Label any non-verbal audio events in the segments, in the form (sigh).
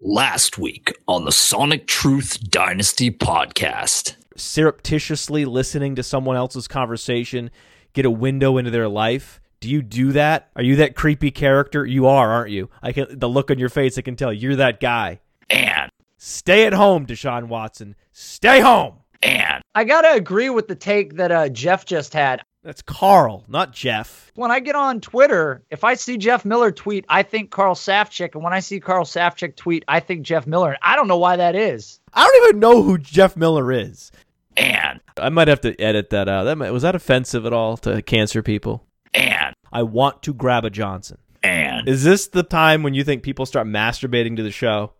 Last week on the Sonic Truth Dynasty podcast. Surreptitiously listening to someone else's conversation, get a window into their life. Do you do that? Are you that creepy character? You are, aren't you? I can the look on your face, I can tell you're that guy. And Stay at home, Deshaun Watson. Stay home. and I gotta agree with the take that uh, Jeff just had. That's Carl, not Jeff. When I get on Twitter, if I see Jeff Miller tweet, I think Carl Safchik, and when I see Carl Safchik tweet, I think Jeff Miller. I don't know why that is. I don't even know who Jeff Miller is. and I might have to edit that out. That might, was that offensive at all to cancer people? and I want to grab a Johnson. and Is this the time when you think people start masturbating to the show?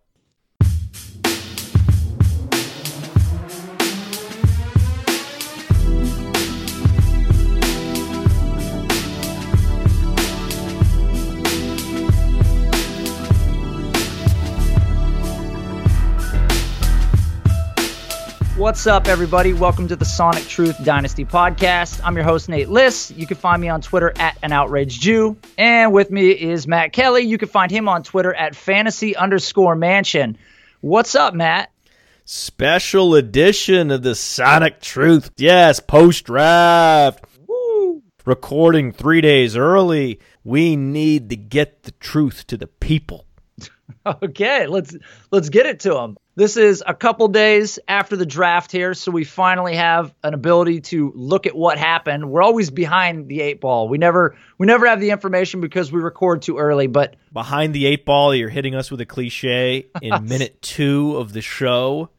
What's up, everybody? Welcome to the Sonic Truth Dynasty podcast. I'm your host, Nate Liss. You can find me on Twitter at an outraged Jew. And with me is Matt Kelly. You can find him on Twitter at fantasy underscore mansion. What's up, Matt? Special edition of the Sonic Truth. Yes, post draft. Woo! Recording three days early. We need to get the truth to the people. (laughs) Okay, let's let's get it to them. This is a couple days after the draft here, so we finally have an ability to look at what happened. We're always behind the eight ball. We never we never have the information because we record too early, but Behind the eight ball, you're hitting us with a cliche in (laughs) minute two of the show.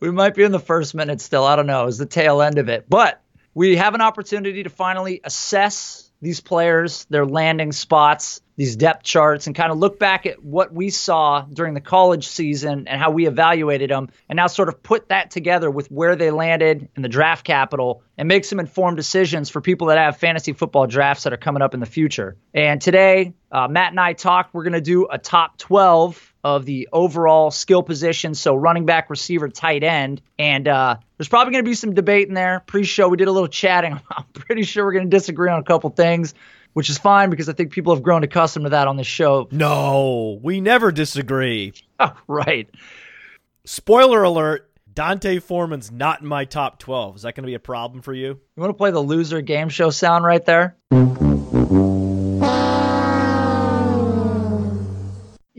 we might be in the first minute still. I don't know. It's the tail end of it. But we have an opportunity to finally assess these players, their landing spots, these depth charts, and kind of look back at what we saw during the college season and how we evaluated them, and now sort of put that together with where they landed in the draft capital and make some informed decisions for people that have fantasy football drafts that are coming up in the future. And today, uh, Matt and I talked. We're going to do a top 12 of the overall skill position. So running back, receiver, tight end. And uh, there's probably going to be some debate in there. Pre-show, we did a little chatting. (laughs) I'm pretty sure we're going to disagree on a couple things, which is fine because I think people have grown accustomed to that on this show. No, we never disagree. (laughs) Oh, right. Spoiler alert D'Onta Foreman's not in my top 12. Is that going to be a problem for you? You want to play the loser game show sound right there?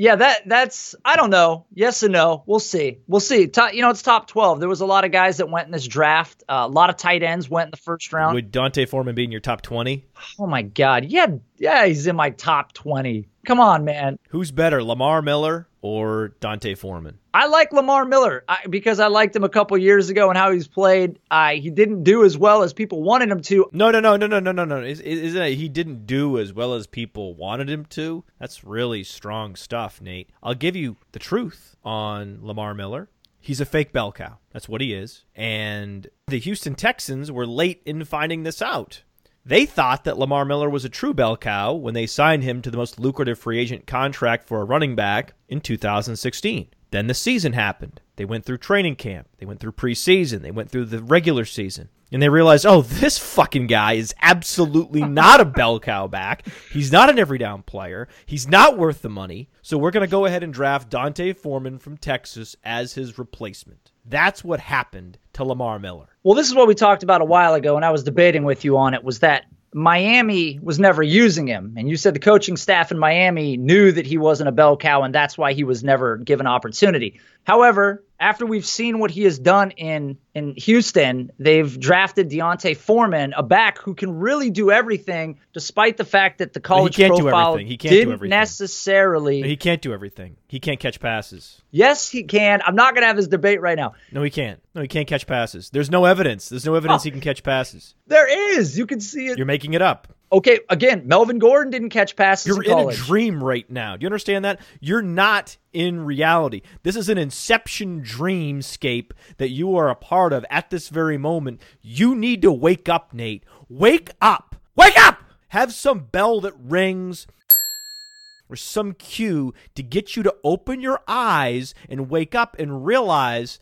Yeah, that that's I don't know. Yes and no. We'll see. We'll see. Top, you know, it's top twelve. There was a lot of guys that went in this draft. Uh, a lot of tight ends went in the first round. Would D'Onta Foreman be in your top 20? Oh my God. Yeah, yeah, he's in my top twenty. Come on, man. Who's better, Lamar Miller or D'Onta Foreman? I like Lamar Miller I, because I liked him a couple years ago and how he's played. I he didn't do as well as people wanted him to. No, no, no, no, no, no, no, no. Is- Isn't it he didn't do as well as people wanted him to? That's really strong stuff, Nate. I'll give you the truth on Lamar Miller. He's a fake bell cow. That's what he is. And the Houston Texans were late in finding this out. They thought that Lamar Miller was a true bell cow when they signed him to the most lucrative free agent contract for a running back in 2016. Then the season happened. They went through training camp. They went through preseason. They went through the regular season. And they realized, oh, this fucking guy is absolutely (laughs) not a bell cow back. He's not an every down player. He's not worth the money. So we're going to go ahead and draft D'Onta Foreman from Texas as his replacement. That's what happened to Lamar Miller. Well, this is what we talked about a while ago, and I was debating with you on it. Was that Miami was never using him, and you said the coaching staff in Miami knew that he wasn't a bell cow, and that's why he was never given opportunity. However, after we've seen what he has done in in Houston, they've drafted D'Onta Foreman, a back who can really do everything, despite the fact that the college can't do profile everything. He can't do didn't everything. necessarily. He can't do everything. He can't catch passes. yes, he can. I'm not going to have this debate right now. No, he can't. No, he can't catch passes. There's no evidence. There's no evidence Oh. he can catch passes. There is. You can see it. You're making it up. Okay, again, Melvin Gordon didn't catch passes You're in in a dream right now. Do you understand that? You're not in reality. This is an inception dreamscape that you are a part of at this very moment. You need to wake up, Nate. Wake up. Wake up! Have some bell that rings or some cue to get you to open your eyes and wake up and realize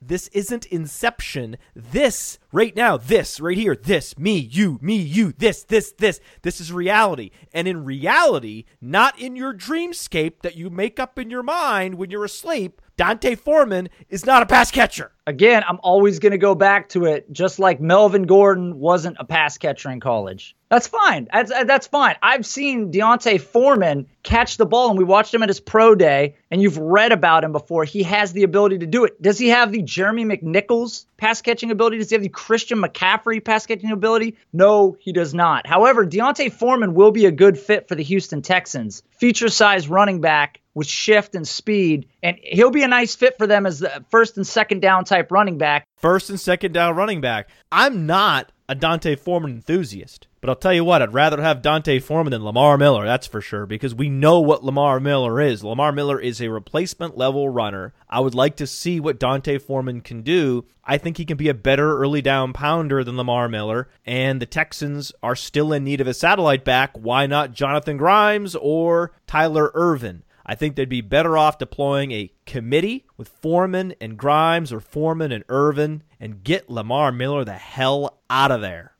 this isn't inception. This right now, this right here, this, me, you, me, you, this, this, this, this is reality. And in reality, not in your dreamscape that you make up in your mind when you're asleep, D'Onta Foreman is not a pass catcher. Again, I'm always going to go back to it, just like Melvin Gordon wasn't a pass catcher in college. That's fine. That's uh, that's fine. I've seen D'Onta Foreman catch the ball, and we watched him at his pro day, and you've read about him before. He has the ability to do it. Does he have the Jeremy McNichols pass catching ability? Does he have the Christian McCaffrey pass catching ability? No, he does not. However, D'Onta Foreman will be a good fit for the Houston Texans. Feature size running back with shift and speed, and he'll be a nice fit for them as the first and second down type running back. First and second down running back. I'm not a D'Onta Foreman enthusiast. But I'll tell you what, I'd rather have D'Onta Foreman than Lamar Miller, that's for sure, because we know what Lamar Miller is. Lamar Miller is a replacement level runner. I would like to see what D'Onta Foreman can do. I think he can be a better early down pounder than Lamar Miller, and the Texans are still in need of a satellite back. Why not Jonathan Grimes or Tyler Ervin? I think they'd be better off deploying a committee with Foreman and Grimes or Foreman and Ervin and get Lamar Miller the hell out of there.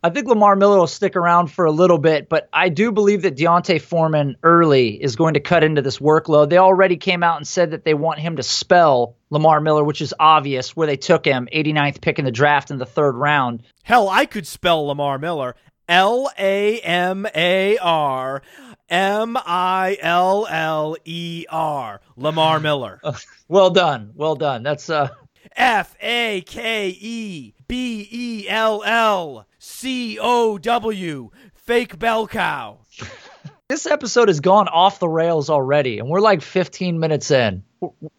I think Lamar Miller will stick around for a little bit, but I do believe that D'Onta Foreman early is going to cut into this workload. They already came out and said that they want him to spell Lamar Miller, which is obvious where they took him, 89th pick in the draft in the third round. Hell, I could spell Lamar Miller L A M A R M I L L E R. Lamar Miller. (laughs) well done. Well done. That's uh F A K E B E L L C O W. Fake bell cow. (laughs) This episode has gone off the rails already, and we're like 15 minutes in.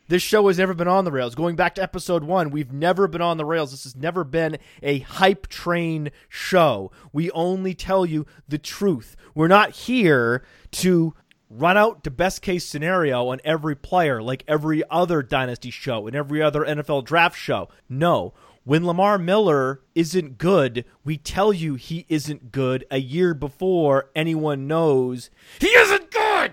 This show has never been on the rails. Going back to episode one, we've never been on the rails. This has never been a hype train show. We only tell you the truth. We're not here to run out the best case scenario on every player like every other dynasty show and every other NFL draft show. No. When Lamar Miller isn't good, we tell you he isn't good a year before anyone knows he isn't good.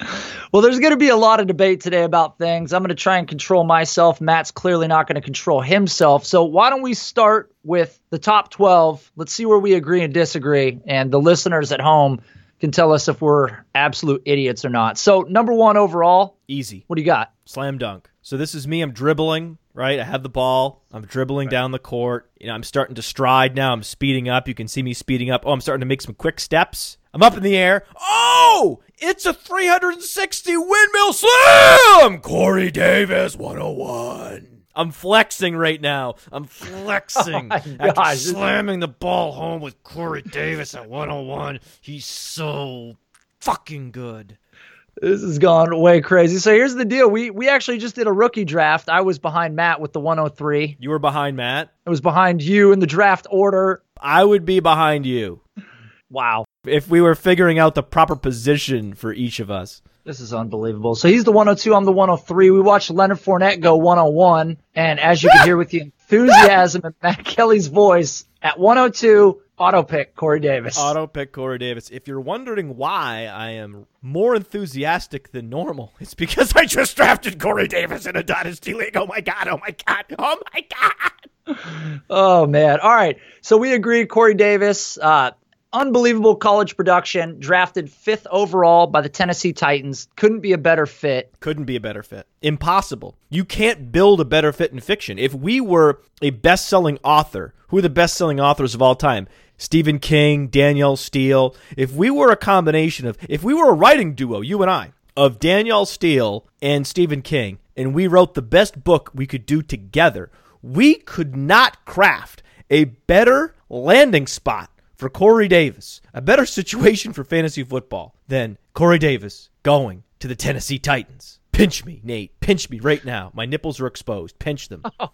(laughs) Well, there's going to be a lot of debate today about things. I'm going to try and control myself. Matt's clearly not going to control himself. So, why don't we start with the top 12? Let's see where we agree and disagree. And the listeners at home can tell us if we're absolute idiots or not. So, number one overall, easy. What do you got? Slam dunk. So this is me. I'm dribbling, right? I have the ball. I'm dribbling right. down the court. You know, I'm starting to stride now. I'm speeding up. You can see me speeding up. Oh, I'm starting to make some quick steps. I'm up in the air. Oh, it's a 360 windmill slam. Corey Davis, 101. I'm flexing right now. I'm flexing. (laughs) Oh after slamming the ball home with Corey Davis at 101. He's so fucking good. This has gone way crazy. So here's the deal. We we actually just did a rookie draft. I was behind Matt with the 103. You were behind Matt? I was behind you in the draft order. I would be behind you. Wow. If we were figuring out the proper position for each of us. This is unbelievable. So he's the 102, I'm the 103. We watched Leonard Fournette go 101, and as you can hear with the enthusiasm in Matt Kelly's voice, at 102, auto pick Corey Davis. Auto pick Corey Davis. If you're wondering why I am more enthusiastic than normal, it's because I just drafted Corey Davis in a dynasty league. Oh my god! Oh my god! Oh my god! Oh man! All right, so we agree. Corey Davis, uh, unbelievable college production, drafted fifth overall by the Tennessee Titans. Couldn't be a better fit. Couldn't be a better fit. Impossible. You can't build a better fit in fiction. If we were a best selling author, who are the best selling authors of all time? Stephen King, Danielle Steel. If we were a combination of, if we were a writing duo, you and I, of Danielle Steel and Stephen King, and we wrote the best book we could do together, we could not craft a better landing spot for Corey Davis, a better (laughs) situation for fantasy football than Corey Davis going to the Tennessee Titans. Pinch me, Nate. Pinch me right now. My nipples are exposed. Pinch them. (laughs) Oh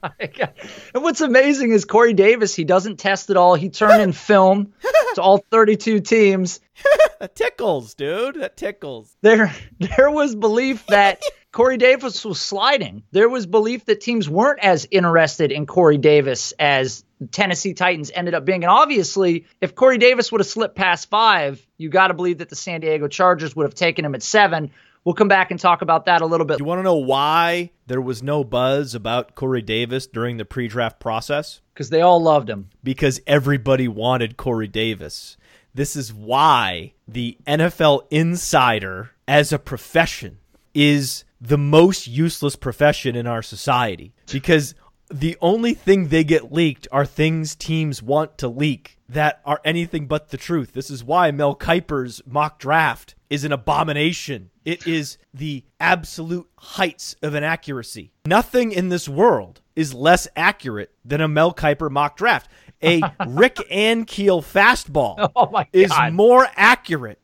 and what's amazing is Corey Davis, he doesn't test at all. He turned in (laughs) film to all 32 teams. (laughs) that tickles, dude. That tickles. There there was belief that Corey Davis was sliding. There was belief that teams weren't as interested in Corey Davis as Tennessee Titans ended up being. And obviously, if Corey Davis would have slipped past five, you got to believe that the San Diego Chargers would have taken him at seven. We'll come back and talk about that a little bit. You want to know why there was no buzz about Corey Davis during the pre draft process? Because they all loved him. Because everybody wanted Corey Davis. This is why the NFL insider, as a profession, is the most useless profession in our society. Because the only thing they get leaked are things teams want to leak that are anything but the truth. This is why Mel Kiper's mock draft is an abomination. It is the absolute heights of inaccuracy. Nothing in this world is less accurate than a Mel Kiper mock draft. A (laughs) Rick Ankiel fastball (laughs) oh is more accurate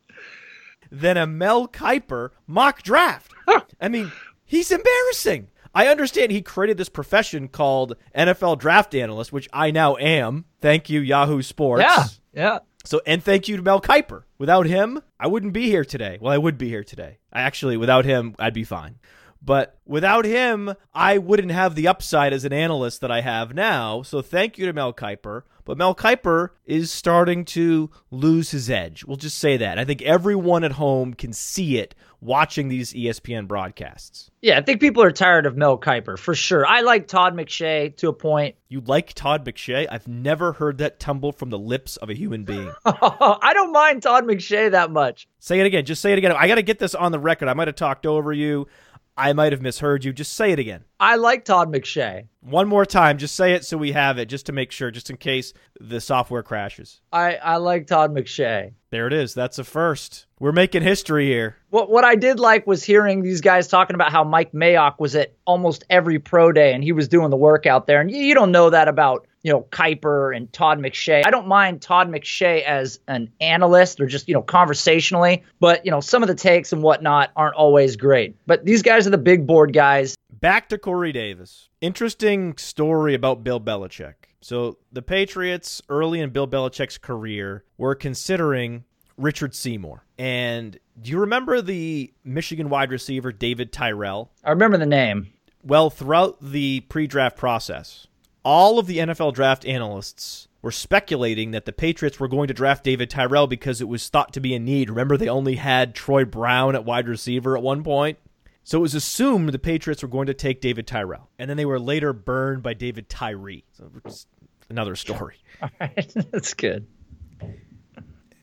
than a Mel Kiper mock draft. (laughs) I mean, he's embarrassing. I understand he created this profession called NFL draft analyst, which I now am. Thank you, Yahoo Sports. Yeah, yeah. So, and thank you to Mel Kiper. Without him, I wouldn't be here today. Well, I would be here today. I actually, without him, I'd be fine. But without him, I wouldn't have the upside as an analyst that I have now. So thank you to Mel Kiper. But Mel Kiper is starting to lose his edge. We'll just say that. I think everyone at home can see it watching these ESPN broadcasts. Yeah, I think people are tired of Mel Kiper for sure. I like Todd McShay to a point. You like Todd McShay? I've never heard that tumble from the lips of a human being. (laughs) I don't mind Todd McShay that much. Say it again. Just say it again. I got to get this on the record. I might have talked over you. I might have misheard you. Just say it again. I like Todd McShay. One more time. Just say it so we have it, just to make sure, just in case the software crashes. I, I like Todd McShay. There it is. That's a first. We're making history here. What what I did like was hearing these guys talking about how Mike Mayock was at almost every pro day and he was doing the work out there. And you, you don't know that about you know Kiper and Todd McShay. I don't mind Todd McShay as an analyst or just you know conversationally, but you know some of the takes and whatnot aren't always great. But these guys are the big board guys. Back to Corey Davis. Interesting story about Bill Belichick. So the Patriots early in Bill Belichick's career were considering Richard Seymour. And do you remember the Michigan wide receiver David Terrell? I remember the name. Well, throughout the pre-draft process, all of the NFL draft analysts were speculating that the Patriots were going to draft David Terrell because it was thought to be a need. Remember, they only had Troy Brown at wide receiver at one point? So it was assumed the Patriots were going to take David Terrell. And then they were later burned by David Tyree. So another story. (laughs) All right. That's good.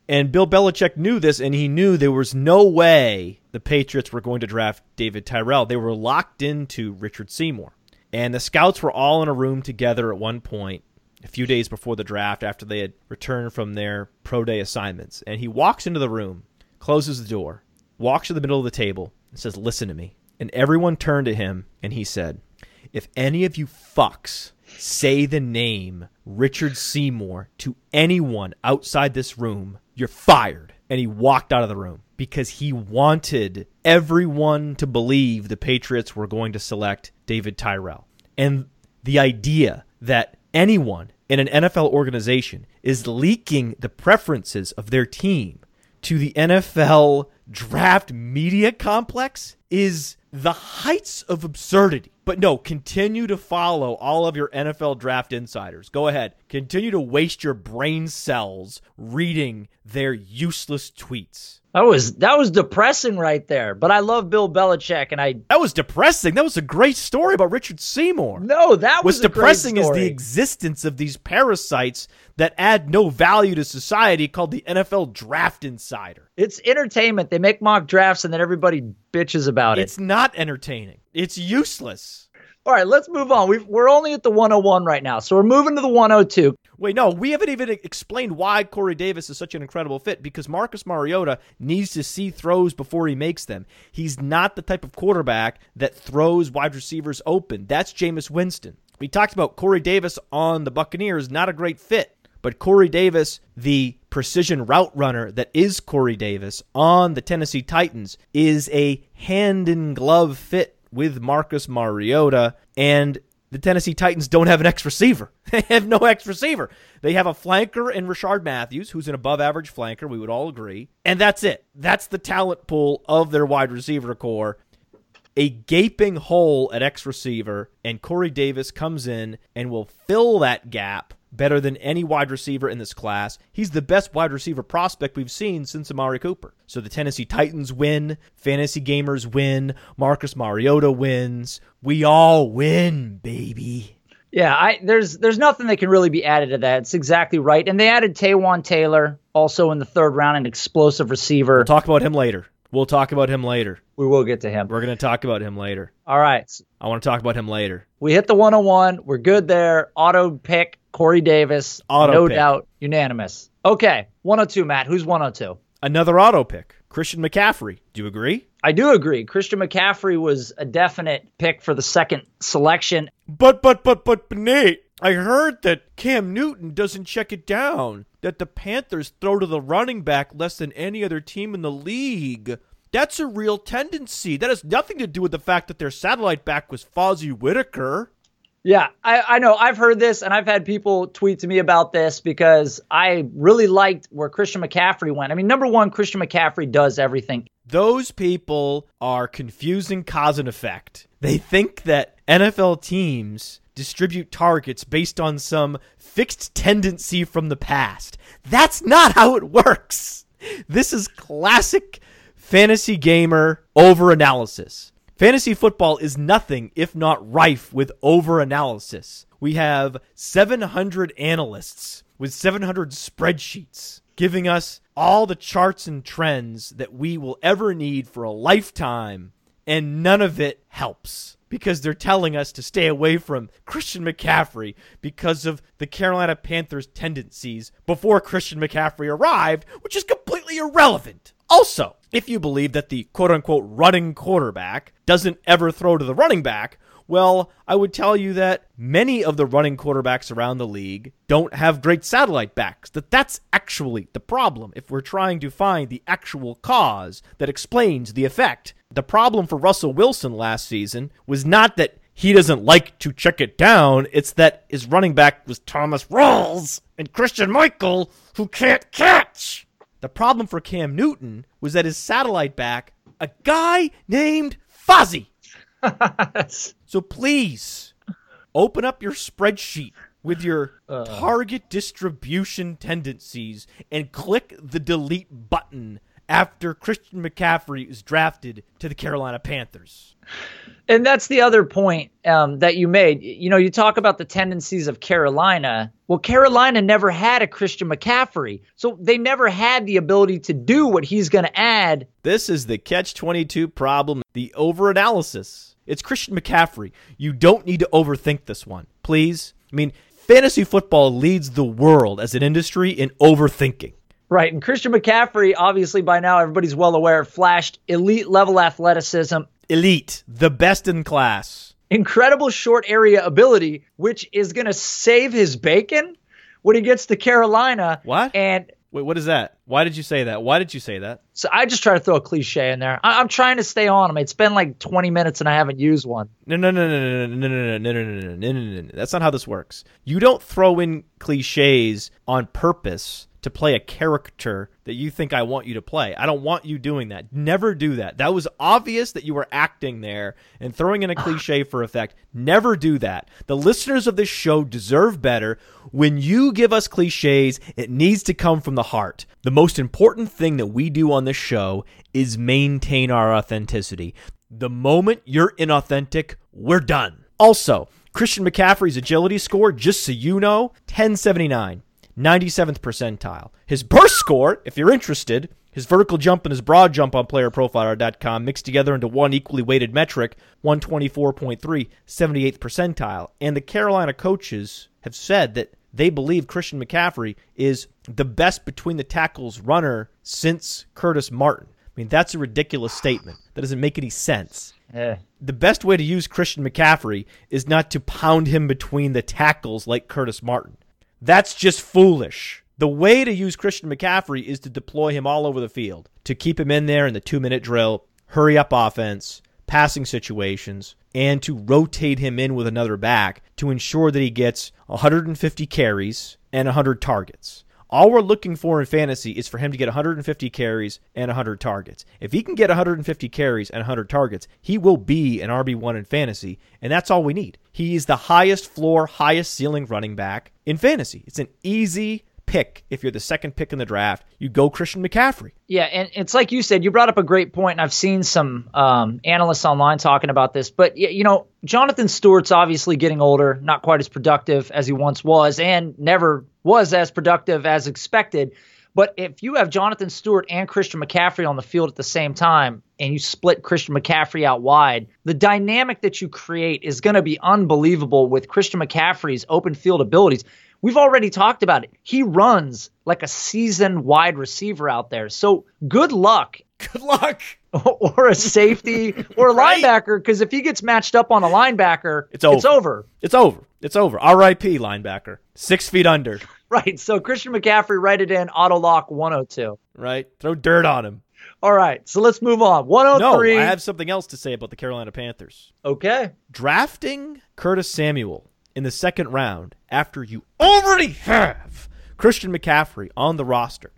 And Bill Belichick knew this, and he knew there was no way the Patriots were going to draft David Tyrell. They were locked into Richard Seymour. And the scouts were all in a room together at one point, a few days before the draft, after they had returned from their pro day assignments. And he walks into the room, closes the door, walks to the middle of the table, and says, Listen to me. And everyone turned to him, and he said, If any of you fucks say the name Richard Seymour to anyone outside this room, you're fired. And he walked out of the room because he wanted everyone to believe the Patriots were going to select David Terrell. And the idea that anyone in an NFL organization is leaking the preferences of their team to the NFL draft media complex is the heights of absurdity. But no, continue to follow all of your NFL draft insiders. Go ahead. Continue to waste your brain cells reading their useless tweets. That was that was depressing right there. But I love Bill Belichick, and I that was depressing. That was a great story about Richard Seymour. No, that was What's depressing is the existence of these parasites that add no value to society, called the NFL Draft Insider. It's entertainment. They make mock drafts, and then everybody bitches about It's it. It's not entertaining. It's useless. All right, let's move on. we are only at the 101 right now, so we're moving to the 102. Wait, no, we haven't even explained why Corey Davis is such an incredible fit because Marcus Mariota needs to see throws before he makes them. He's not the type of quarterback that throws wide receivers open. That's Jameis Winston. We talked about Corey Davis on the Buccaneers, not a great fit. But Corey Davis, the precision route runner that is Corey Davis on the Tennessee Titans, is a hand in glove fit with Marcus Mariota, and the Tennessee Titans don't have an X receiver. (laughs) They have no X receiver. They have a flanker in Rishard Matthews, who's an above average flanker, we would all agree. And that's it. That's the talent pool of their wide receiver corps. A gaping hole at X receiver, and Corey Davis comes in and will fill that gap better than any wide receiver in this class. He's the best wide receiver prospect we've seen since Amari Cooper. So the Tennessee Titans win, fantasy gamers win, Marcus Mariota wins. We all win, baby. Yeah, I there's there's nothing that can really be added to that. It's exactly right. And they added Taywan Taylor also in the third round, an explosive receiver. We'll talk about him later. We'll talk about him later. We will get to him. We're going to talk about him later. All right. I want to talk about him later. We hit the 101. We're good there. Auto pick Corey Davis. Auto no pick. doubt. Unanimous. Okay. 102, Matt. Who's 102? Another auto pick. Christian McCaffrey. Do you agree? I do agree. Christian McCaffrey was a definite pick for the second selection. But, but, but, but, Nate, I heard that Cam Newton doesn't check it down. That the Panthers throw to the running back less than any other team in the league. That's a real tendency. That has nothing to do with the fact that their satellite back was Fozzy Whittaker. Yeah, I, I know. I've heard this, and I've had people tweet to me about this because I really liked where Christian McCaffrey went. I mean, number one, Christian McCaffrey does everything. Those people are confusing cause and effect. They think that NFL teams distribute targets based on some fixed tendency from the past. That's not how it works. This is classic fantasy gamer overanalysis. Fantasy football is nothing if not rife with overanalysis. We have 700 analysts with 700 spreadsheets giving us all the charts and trends that we will ever need for a lifetime, and none of it helps because they're telling us to stay away from Christian McCaffrey because of the Carolina Panthers' tendencies before Christian McCaffrey arrived, which is completely irrelevant. Also, if you believe that the quote unquote running quarterback doesn't ever throw to the running back, well, I would tell you that many of the running quarterbacks around the league don't have great satellite backs. That that's actually the problem if we're trying to find the actual cause that explains the effect. The problem for Russell Wilson last season was not that he doesn't like to check it down, it's that his running back was Thomas Rawls and Christine Michael who can't catch. The problem for Cam Newton was that his satellite back, a guy named Fozzy. (laughs) So please open up your spreadsheet with your uh. target distribution tendencies and click the delete button after Christian McCaffrey is drafted to the Carolina Panthers. And that's the other point um, that you made. You know, you talk about the tendencies of Carolina. Well, Carolina never had a Christian McCaffrey, so they never had the ability to do what he's going to add. This is the catch 22 problem, the overanalysis. It's Christian McCaffrey. You don't need to overthink this one, please. I mean, fantasy football leads the world as an industry in overthinking. Right. And Christian McCaffrey, obviously by now everybody's well aware, flashed elite level athleticism, Elite, the best in class. incredible short area ability, which is going to save his bacon when he gets to Carolina. What? And Wait, what is that? Why did you say that? Why did you say that? so I just try to throw a cliche in there. I- I'm trying to stay on him. It's been like 20 minutes and I haven't used one. No, no, no, no, no, no, no, no, no, no, no, no, no, no, no. That's not how this works. You don't throw in cliches on purpose to play a character that you think I want you to play. I don't want you doing that. Never do that. That was obvious that you were acting there and throwing in a cliche (sighs) for effect. Never do that. The listeners of this show deserve better. When you give us cliches, it needs to come from the heart. The most important thing that we do on this show is maintain our authenticity. The moment you're inauthentic, we're done. Also, Christian McCaffrey's agility score, just so you know, 1079, 97th percentile. His burst score, if you're interested, his vertical jump and his broad jump on playerprofiler.com mixed together into one equally weighted metric, 124.3, 78th percentile. And the Carolina coaches have said that they believe Christian McCaffrey is the best between the tackles runner since Curtis Martin. I mean, that's a ridiculous statement. That doesn't make any sense Eh. the best way to use Christian McCaffrey is not to pound him between the tackles like Curtis Martin. That's just foolish. The way to use Christian McCaffrey is to deploy him all over the field, to keep him in there in the two minute drill, hurry up offense, passing situations, and to rotate him in with another back to ensure that he gets 150 carries and 100 targets. All we're looking for in fantasy is for him to get 150 carries and 100 targets. If he can get 150 carries and 100 targets, he will be an RB1 in fantasy, and that's all we need. He is the highest floor, highest ceiling running back in fantasy. It's an easy pick if you're the second pick in the draft. You go Christian McCaffrey. Yeah, and it's like you said, you brought up a great point, and I've seen some um, analysts online talking about this. But you know, Jonathan Stewart's obviously getting older, not quite as productive as he once was, and never was as productive as expected. But if you have Jonathan Stewart and Christian McCaffrey on the field at the same time, and you split Christian McCaffrey out wide, the dynamic that you create is going to be unbelievable with Christian McCaffrey's open field abilities. We've already talked about it. He runs like a seasoned wide receiver out there. So good luck. Good luck. (laughs) or a safety or a (laughs) Right. linebacker because if he gets matched up on a linebacker, It's over. It's over. It's over. It's over. R.I.P. linebacker. Six feet under. (laughs) Right. So Christian McCaffrey, write it in auto lock 102. Right. Throw dirt on him. All right. So let's move on. No, 103. I oh have something else to say about the Carolina Panthers. okay. drafting Curtis Samuel in the second round after you already have Christian McCaffrey on the roster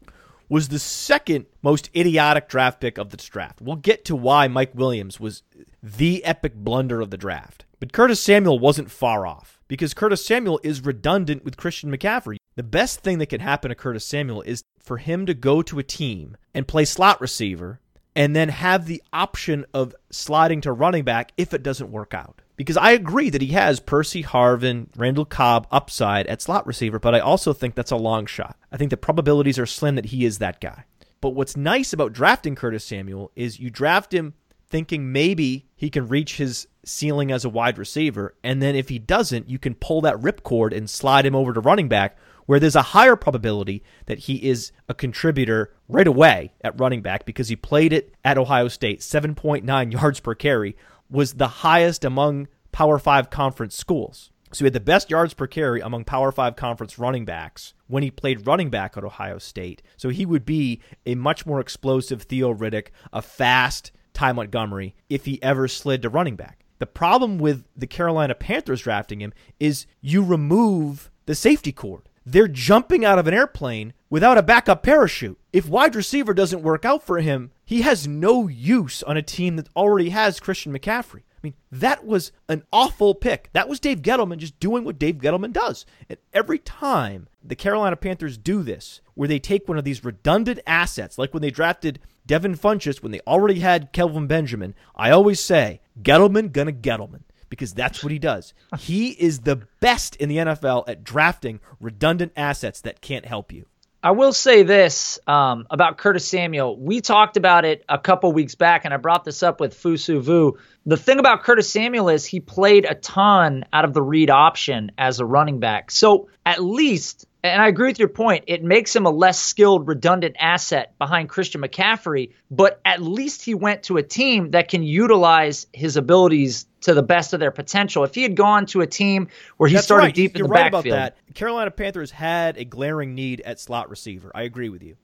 was the second most idiotic draft pick of this draft. We'll get to why Mike Williams was the epic blunder of the draft. But Curtis Samuel wasn't far off because Curtis Samuel is redundant with Christian McCaffrey. The best thing that can happen to Curtis Samuel is for him to go to a team and play slot receiver and then have the option of sliding to running back if it doesn't work out. Because I agree that he has Percy Harvin, Randall Cobb upside at slot receiver, but I also think that's a long shot. I think the probabilities are slim that he is that guy. But what's nice about drafting Curtis Samuel is you draft him thinking maybe he can reach his ceiling as a wide receiver, and then if he doesn't, you can pull that ripcord and slide him over to running back where there's a higher probability that he is a contributor right away at running back because he played it at Ohio State. 7.9 yards per carry was the highest among Power 5 conference schools. So he had the best yards per carry among Power 5 conference running backs when he played running back at Ohio State. So he would be a much more explosive Theo Riddick, a fast Ty Montgomery if he ever slid to running back. The problem with the Carolina Panthers drafting him is you remove the safety cord. They're jumping out of an airplane without a backup parachute. If wide receiver doesn't work out for him, he has no use on a team that already has Christian McCaffrey. I mean, that was an awful pick. That was Dave Gettleman just doing what Dave Gettleman does. And every time the Carolina Panthers do this, where they take one of these redundant assets, like when they drafted Devin Funchess when they already had Kelvin Benjamin, I always say, Gettleman gonna Gettleman because that's what he does. He is the best in the NFL at drafting redundant assets that can't help you. I will say this um, about Curtis Samuel. We talked about it a couple weeks back, and I brought this up with Fusu Vu. The thing about Curtis Samuel is he played a ton out of the read option as a running back. So at least, and I agree with your point, it makes him a less skilled, redundant asset behind Christian McCaffrey, but at least he went to a team that can utilize his abilities to the best of their potential. If he had gone to a team where he That's started right. deep in You're the right backfield, about that. Carolina Panthers had a glaring need at slot receiver. I agree with you.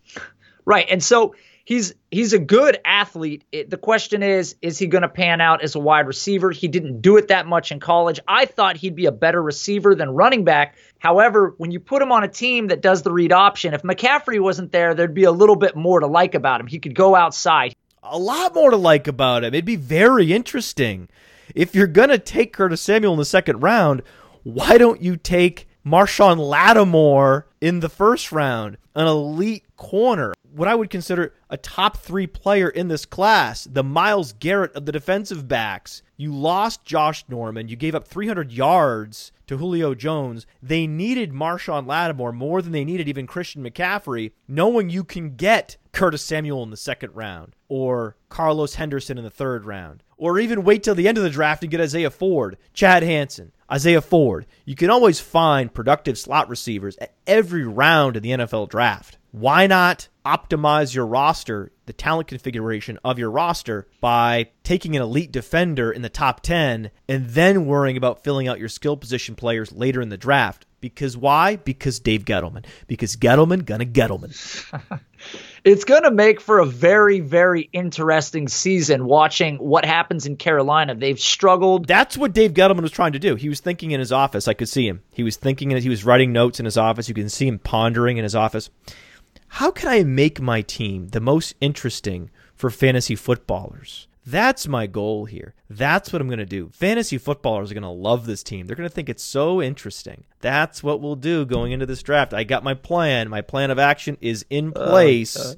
Right. And so he's he's a good athlete. It, the question is is he going to pan out as a wide receiver? He didn't do it that much in college. I thought he'd be a better receiver than running back. However, when you put him on a team that does the read option, if McCaffrey wasn't there, there'd be a little bit more to like about him. He could go outside. A lot more to like about him. It'd be very interesting. If you're going to take Curtis Samuel in the second round, why don't you take Marshon Lattimore in the first round, an elite corner? What I would consider a top three player in this class, the Myles Garrett of the defensive backs. You lost Josh Norman. You gave up 300 yards to Julio Jones. They needed Marshon Lattimore more than they needed even Christian McCaffrey, knowing you can get Curtis Samuel in the second round or Carlos Henderson in the third round, or even wait till the end of the draft and get Isaiah Ford, Chad Hansen, Isaiah Ford. You can always find productive slot receivers at every round in the NFL draft. Why not optimize your roster, the talent configuration of your roster, by taking an elite defender in the top 10 and then worrying about filling out your skill position players later in the draft? Because why? Because Dave Gettleman. Because Gettleman gonna Gettleman. (laughs) it's going to make for a very, very interesting season watching what happens in Carolina. They've struggled. That's what Dave Gettleman was trying to do. He was thinking in his office. I could see him. He was thinking as he was writing notes in his office. You can see him pondering in his office. How can I make my team the most interesting for fantasy footballers? That's my goal here. That's what I'm going to do. Fantasy footballers are going to love this team. They're going to think it's so interesting. That's what we'll do going into this draft. I got my plan. My plan of action is in place. Uh, uh.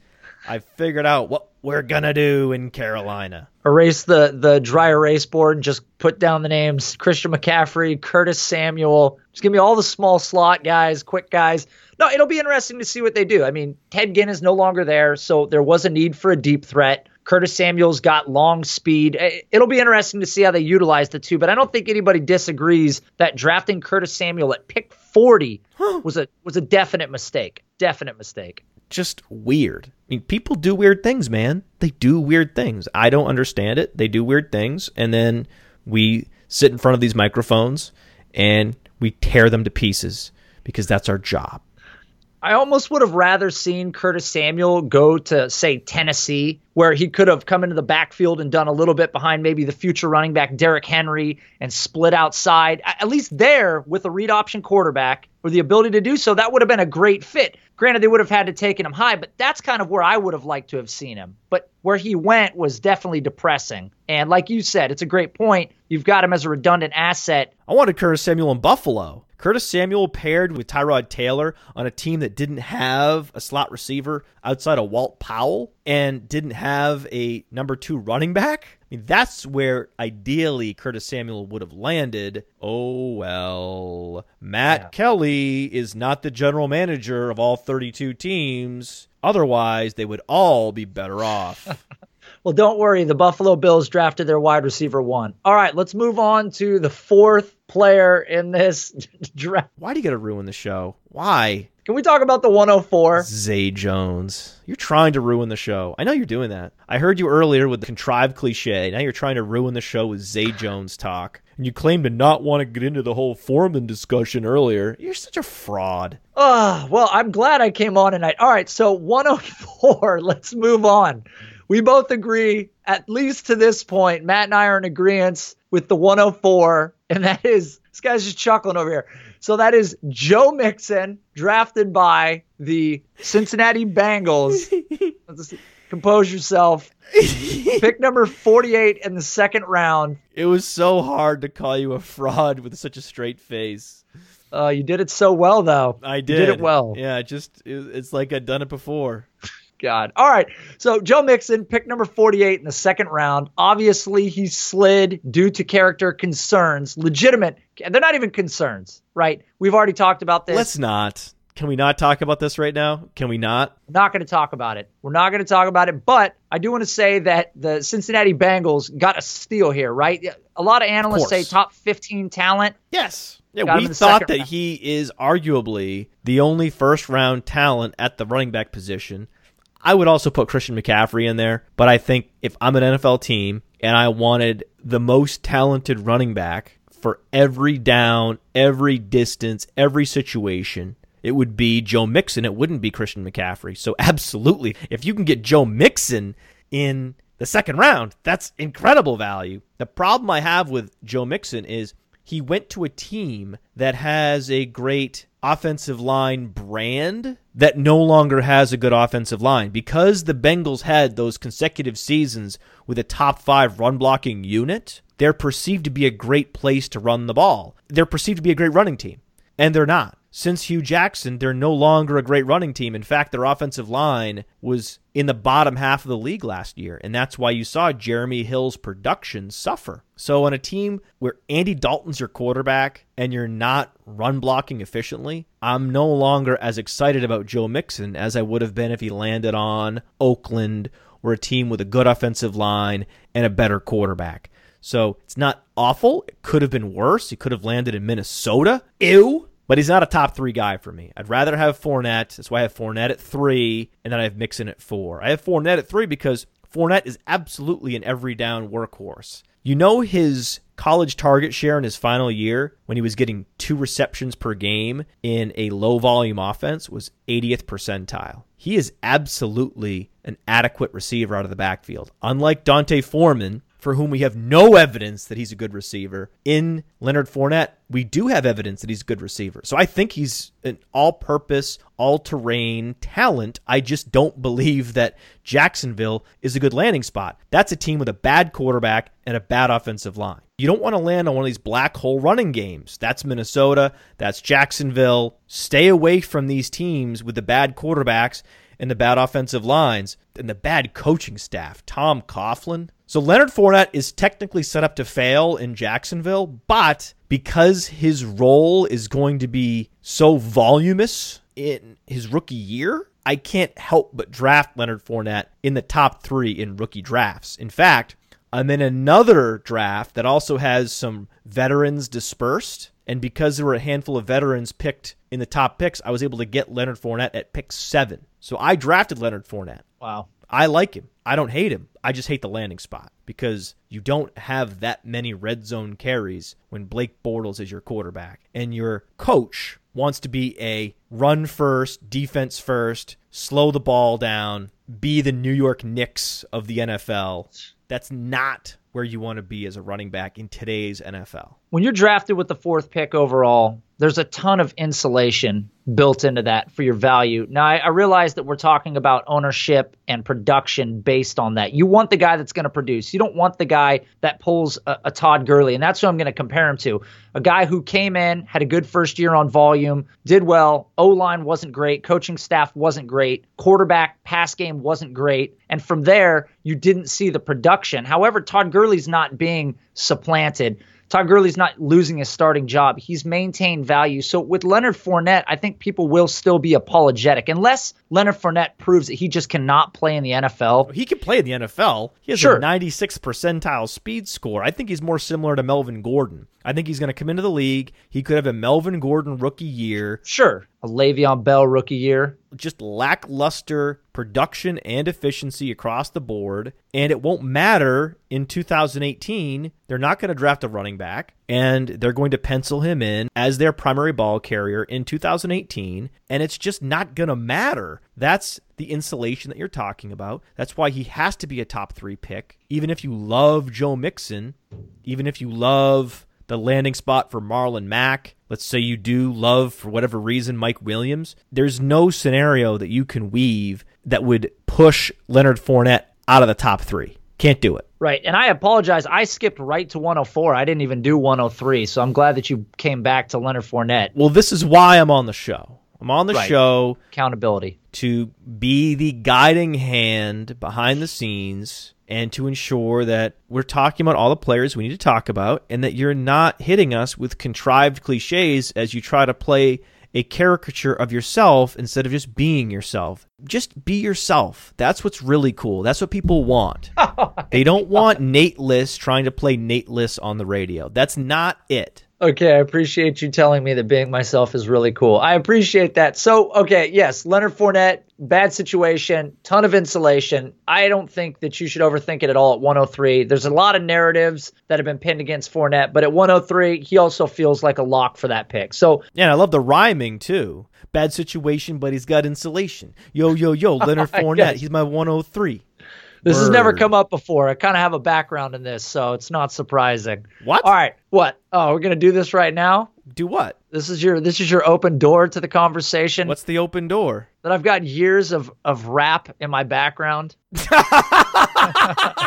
I figured out what we're going to do in Carolina. Erase the, the dry erase board and just put down the names Christian McCaffrey, Curtis Samuel. Just give me all the small slot guys, quick guys. No, it'll be interesting to see what they do. I mean, Ted Ginn is no longer there, so there was a need for a deep threat. Curtis Samuel's got long speed. It'll be interesting to see how they utilize the two, but I don't think anybody disagrees that drafting Curtis Samuel at pick 40 was a was a definite mistake. Definite mistake. Just weird. I mean, people do weird things, man. They do weird things. I don't understand it. They do weird things, and then we sit in front of these microphones and we tear them to pieces because that's our job. I almost would have rather seen Curtis Samuel go to, say, Tennessee, where he could have come into the backfield and done a little bit behind maybe the future running back Derrick Henry and split outside. At least there, with a read option quarterback or the ability to do so, that would have been a great fit. Granted, they would have had to take him high, but that's kind of where I would have liked to have seen him. But where he went was definitely depressing. And like you said, it's a great point. You've got him as a redundant asset. I wanted Curtis Samuel in Buffalo. Curtis Samuel paired with Tyrod Taylor on a team that didn't have a slot receiver outside of Walt Powell and didn't have a number two running back. I mean, that's where ideally Curtis Samuel would have landed. Oh, well. Matt yeah. Kelly is not the general manager of all 32 teams. Otherwise, they would all be better off. (laughs) Well, don't worry. The Buffalo Bills drafted their wide receiver one. All right, let's move on to the fourth player in this (laughs) draft. Why do you got to ruin the show? Why? Can we talk about the 104? Zay Jones. You're trying to ruin the show. I know you're doing that. I heard you earlier with the contrived cliche. Now you're trying to ruin the show with Zay Jones talk. And you claim to not want to get into the whole Foreman discussion earlier. You're such a fraud. Ah, uh, well, I'm glad I came on tonight. All right, so 104. (laughs) Let's move on we both agree, at least to this point, Matt and I are in agreement with the 104, and that is this guy's just chuckling over here. So that is Joe Mixon, drafted by the Cincinnati Bengals. (laughs) Compose yourself. Pick number 48 in the second round. It was so hard to call you a fraud with such a straight face. Uh, you did it so well, though. I did. You did it well. Yeah, just it's like I'd done it before. God. All right. So Joe Mixon, pick number 48 in the second round. Obviously, he slid due to character concerns, legitimate. They're not even concerns, right? We've already talked about this. Let's not. Can we not talk about this right now? Can we not? Not going to talk about it. We're not going to talk about it. But I do want to say that the Cincinnati Bengals got a steal here, right? A lot of analysts of say top 15 talent. Yes. Yeah, we thought that round. he is arguably the only first round talent at the running back position. I would also put Christian McCaffrey in there, but I think if I'm an NFL team and I wanted the most talented running back for every down, every distance, every situation, it would be Joe Mixon. It wouldn't be Christian McCaffrey. So, (laughs) absolutely, if you can get Joe Mixon in the second round, that's incredible value. The problem I have with Joe Mixon is he went to a team that has a great offensive line brand that no longer has a good offensive line because the Bengals had those consecutive seasons with a top 5 run blocking unit. They're perceived to be a great place to run the ball. They're perceived to be a great running team, and they're not since Hue Jackson, they're no longer a great running team. In fact, their offensive line was in the bottom half of the league last year, and that's why you saw Jeremy Hill's production suffer. So, on a team where Andy Dalton's your quarterback and you're not run blocking efficiently, I'm no longer as excited about Joe Mixon as I would have been if he landed on Oakland or a team with a good offensive line and a better quarterback. So, it's not awful. It could have been worse. He could have landed in Minnesota. Ew but he's not a top three guy for me. I'd rather have Fournette. That's why I have Fournette at three, and then I have Mixon at four. I have Fournette at three because Fournette is absolutely an every down workhorse. You know his college target share in his final year when he was getting two receptions per game in a low volume offense was 80th percentile. He is absolutely an adequate receiver out of the backfield. Unlike D'Onta Foreman, for whom we have no evidence that he's a good receiver. In Leonard Fournette, we do have evidence that he's a good receiver. So I think he's an all purpose, all terrain talent. I just don't believe that Jacksonville is a good landing spot. That's a team with a bad quarterback and a bad offensive line. You don't want to land on one of these black hole running games. That's Minnesota. That's Jacksonville. Stay away from these teams with the bad quarterbacks and the bad offensive lines and the bad coaching staff. Tom Coughlin. So Leonard Fournette is technically set up to fail in Jacksonville, but because his role is going to be so voluminous in his rookie year, I can't help but draft Leonard Fournette in the top three in rookie drafts. In fact, I'm in another draft that also has some veterans dispersed. And because there were a handful of veterans picked in the top picks, I was able to get Leonard Fournette at pick seven. So I drafted Leonard Fournette. Wow. I like him. I don't hate him. I just hate the landing spot because you don't have that many red zone carries when Blake Bortles is your quarterback and your coach wants to be a run first, defense first, slow the ball down, be the New York Knicks of the NFL. That's not where you want to be as a running back in today's NFL. When you're drafted with the fourth pick overall, there's a ton of insulation built into that for your value. Now, I, I realize that we're talking about ownership and production based on that. You want the guy that's going to produce. You don't want the guy that pulls a, a Todd Gurley, and that's who I'm going to compare him to. A guy who came in, had a good first year on volume, did well. O line wasn't great, coaching staff wasn't great, quarterback pass game wasn't great, and from there you didn't see the production. However, Todd Gurley's not being supplanted. Todd Gurley's not losing his starting job. He's maintained value. So with Leonard Fournette, I think people will still be apologetic unless Leonard Fournette proves that he just cannot play in the NFL. He can play in the NFL. He has Sure. a 96 percentile speed score. I think he's more similar to Melvin Gordon. I think he's going to come into the league. He could have a Melvin Gordon rookie year. Sure, a Le'Veon Bell rookie year. just lackluster production and efficiency across the board. And it won't matter in 2018. They're not going to draft a running back, and they're going to pencil him in as their primary ball carrier in 2018. And it's just not going to matter. That's the insulation that you're talking about. That's why he has to be a top three pick. Even if you love Joe Mixon, even if you love the landing spot for Marlon Mack. Let's say you do love, for whatever reason, Mike Williams. There's no scenario that you can weave that would push Leonard Fournette out of the top three. Can't do it. Right. And I apologize. I skipped right to 104. I didn't even do 103. So I'm glad that you came back to Leonard Fournette. Well, this is why I'm on the show. I'm on the Right. show Accountability. to be the guiding hand behind the scenes and to ensure that we're talking about all the players we need to talk about and that you're not hitting us with contrived cliches as you try to play a caricature of yourself instead of just being yourself. Just be yourself. That's what's really cool. That's what people want. (laughs) they don't want Nate Liss trying to play Nate Liss on the radio. That's not it. Okay, I appreciate you telling me that being myself is really cool. I appreciate that. So, okay, yes, Leonard Fournette, bad situation, ton of insulation. I don't think that you should overthink it at all at 103. There's a lot of narratives that have been pinned against Fournette, but at 103, he also feels like a lock for that pick. So, Yeah, and I love the rhyming too. Bad situation, but he's got insulation. Yo, yo, yo, (laughs) Leonard Fournette. Yes. He's my 103. This has never come up before. I kind of have a background in this, so it's not surprising. What? All right, what? Oh, we're going to do this right now? Do what? This is your this is your open door to the conversation. What's the open door? that I've got years of of rap in my background. (laughs)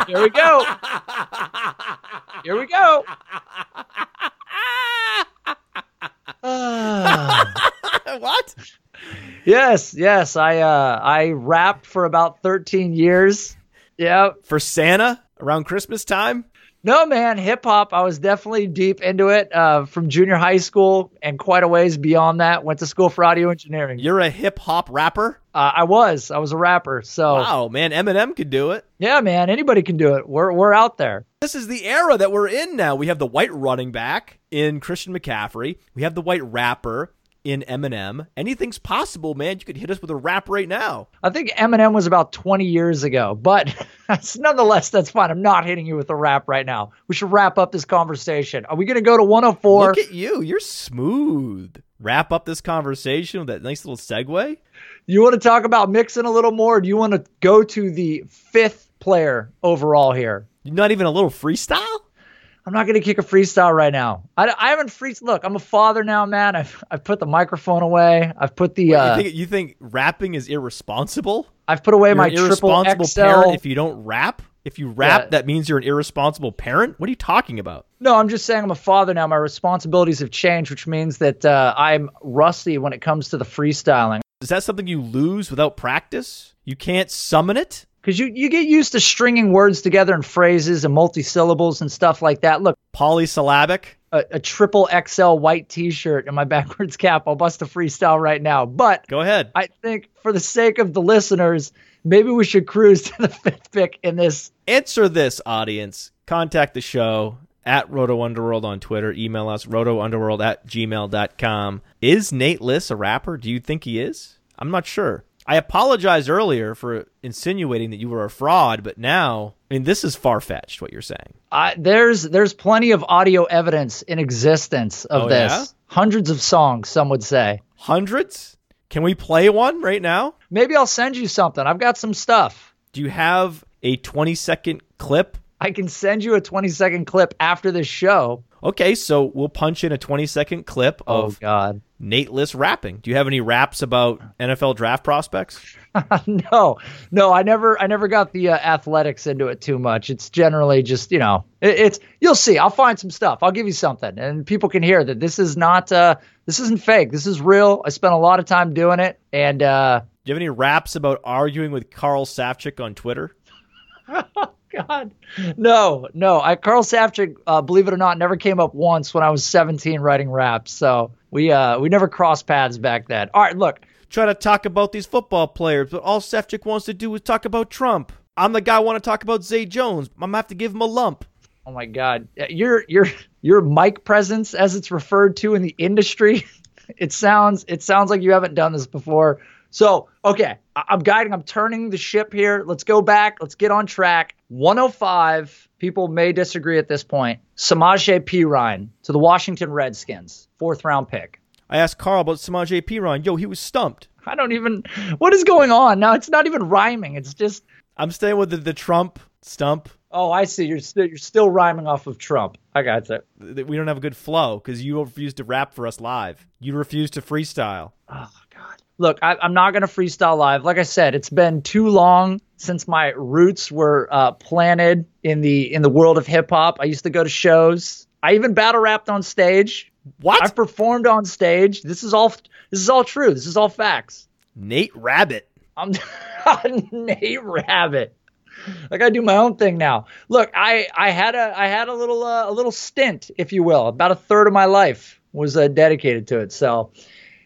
Here we go. Here we go. (sighs) What? yes, yes. I uh I rapped for about 13 years. Yeah. For Santa around Christmas time? No, man, hip hop. I was definitely deep into it uh, from junior high school and quite a ways beyond that. Went to school for audio engineering. You're a hip hop rapper? Uh, I was. I was a rapper. So Wow, man, Eminem could do it. yeah, man, anybody can do it. We're we're out there. This is the era that we're in now. We have the white running back in Christian McCaffrey. We have the white rapper in Eminem. Anything's possible, man. You could hit us with a rap right now. I think Eminem was about 20 years ago, but (laughs) nonetheless, that's fine. I'm not hitting you with a rap right now. We should wrap up this conversation. Are we going to go to 104? Look at you. You're smooth. Wrap up this conversation with that nice little segue. You want to talk about mixing a little more? do you want to go to the fifth player overall here? Not even a little freestyle? I'm not going to kick a freestyle right now. I, I haven't free. Look, I'm a father now, man. I've, I've put the microphone away. I've put the. Wait, uh, you, think, you think rapping is irresponsible? I've put away You're my an triple XL. parent if you don't rap. If you rap, Yeah. that means you're an irresponsible parent. What are you talking about? No, I'm just saying I'm a father now. My responsibilities have changed, which means that uh, I'm rusty when it comes to the freestyling. Is that something you lose without practice? You can't summon it? Because you, you get used to stringing words together and phrases and multi-syllables and stuff like that. Look, Polysyllabic? a, a triple XL white T-shirt and my (laughs) backwards cap. I'll bust a freestyle right now. But Go ahead. I think for the sake of the listeners, maybe we should cruise (laughs) to the fifth pick in this. Answer this, audience. Contact the show at Roto Underworld on Twitter. Email us, rotounderworld at gmail.com. Is Nate Liss a rapper? Do you think he is? I'm not sure. I apologized earlier for insinuating that you were a fraud, but now, I mean, this is far fetched what you're saying. I, there's there's plenty of audio evidence in existence of Oh, this. yeah? Hundreds of songs, some would say. Hundreds? Can we play one right now? Maybe I'll send you something. I've got some stuff. Do you have a 20 second clip? I can send you a 20 second clip after this show. Okay, so we'll punch in a 20 second clip Oh of God. Nate Liss rapping. Do you have any raps about NFL draft prospects? (laughs) no, no, I never, I never got the uh, athletics into it too much. It's generally just, you know, it, it's. You'll see. I'll find some stuff. I'll give you something, and people can hear that this is not, uh, this isn't fake. This is real. I spent a lot of time doing it, and uh, Do you have any raps about arguing with Carl Safchik on Twitter? (laughs) God, no, no. I Carl Safchik, uh, believe it or not, never came up once when I was 17 writing raps. So we, uh, we never crossed paths back then. All right, look. Try to talk about these football players, but all Safchik wants to do is talk about Trump. I'm the guy who want to talk about Zay Jones. I'm gonna have to give him a lump. Oh my God, your your your mic presence, as it's referred to in the industry, (laughs) it sounds it sounds like you haven't done this before. So okay, I- I'm guiding. I'm turning the ship here. Let's go back. Let's get on track. 105. People may disagree at this point. Samaje Perine to the Washington Redskins, fourth round pick. I asked Carl about Samaje Perine. Yo, he was stumped. I don't even. What is going on now? It's not even rhyming. It's just. I'm staying with the, the Trump stump. Oh, I see. You're still you're still rhyming off of Trump. I got it. We don't have a good flow because you refuse to rap for us live. You refuse to freestyle. Oh! Look, I, I'm not gonna freestyle live. Like I said, it's been too long since my roots were uh, planted in the in the world of hip hop. I used to go to shows. I even battle rapped on stage. What? I've performed on stage. This is all this is all true. This is all facts. Nate Rabbit. I'm (laughs) Nate Rabbit. Like I do my own thing now. Look, I I had a I had a little uh, a little stint, if you will. About a third of my life was uh, dedicated to it. So,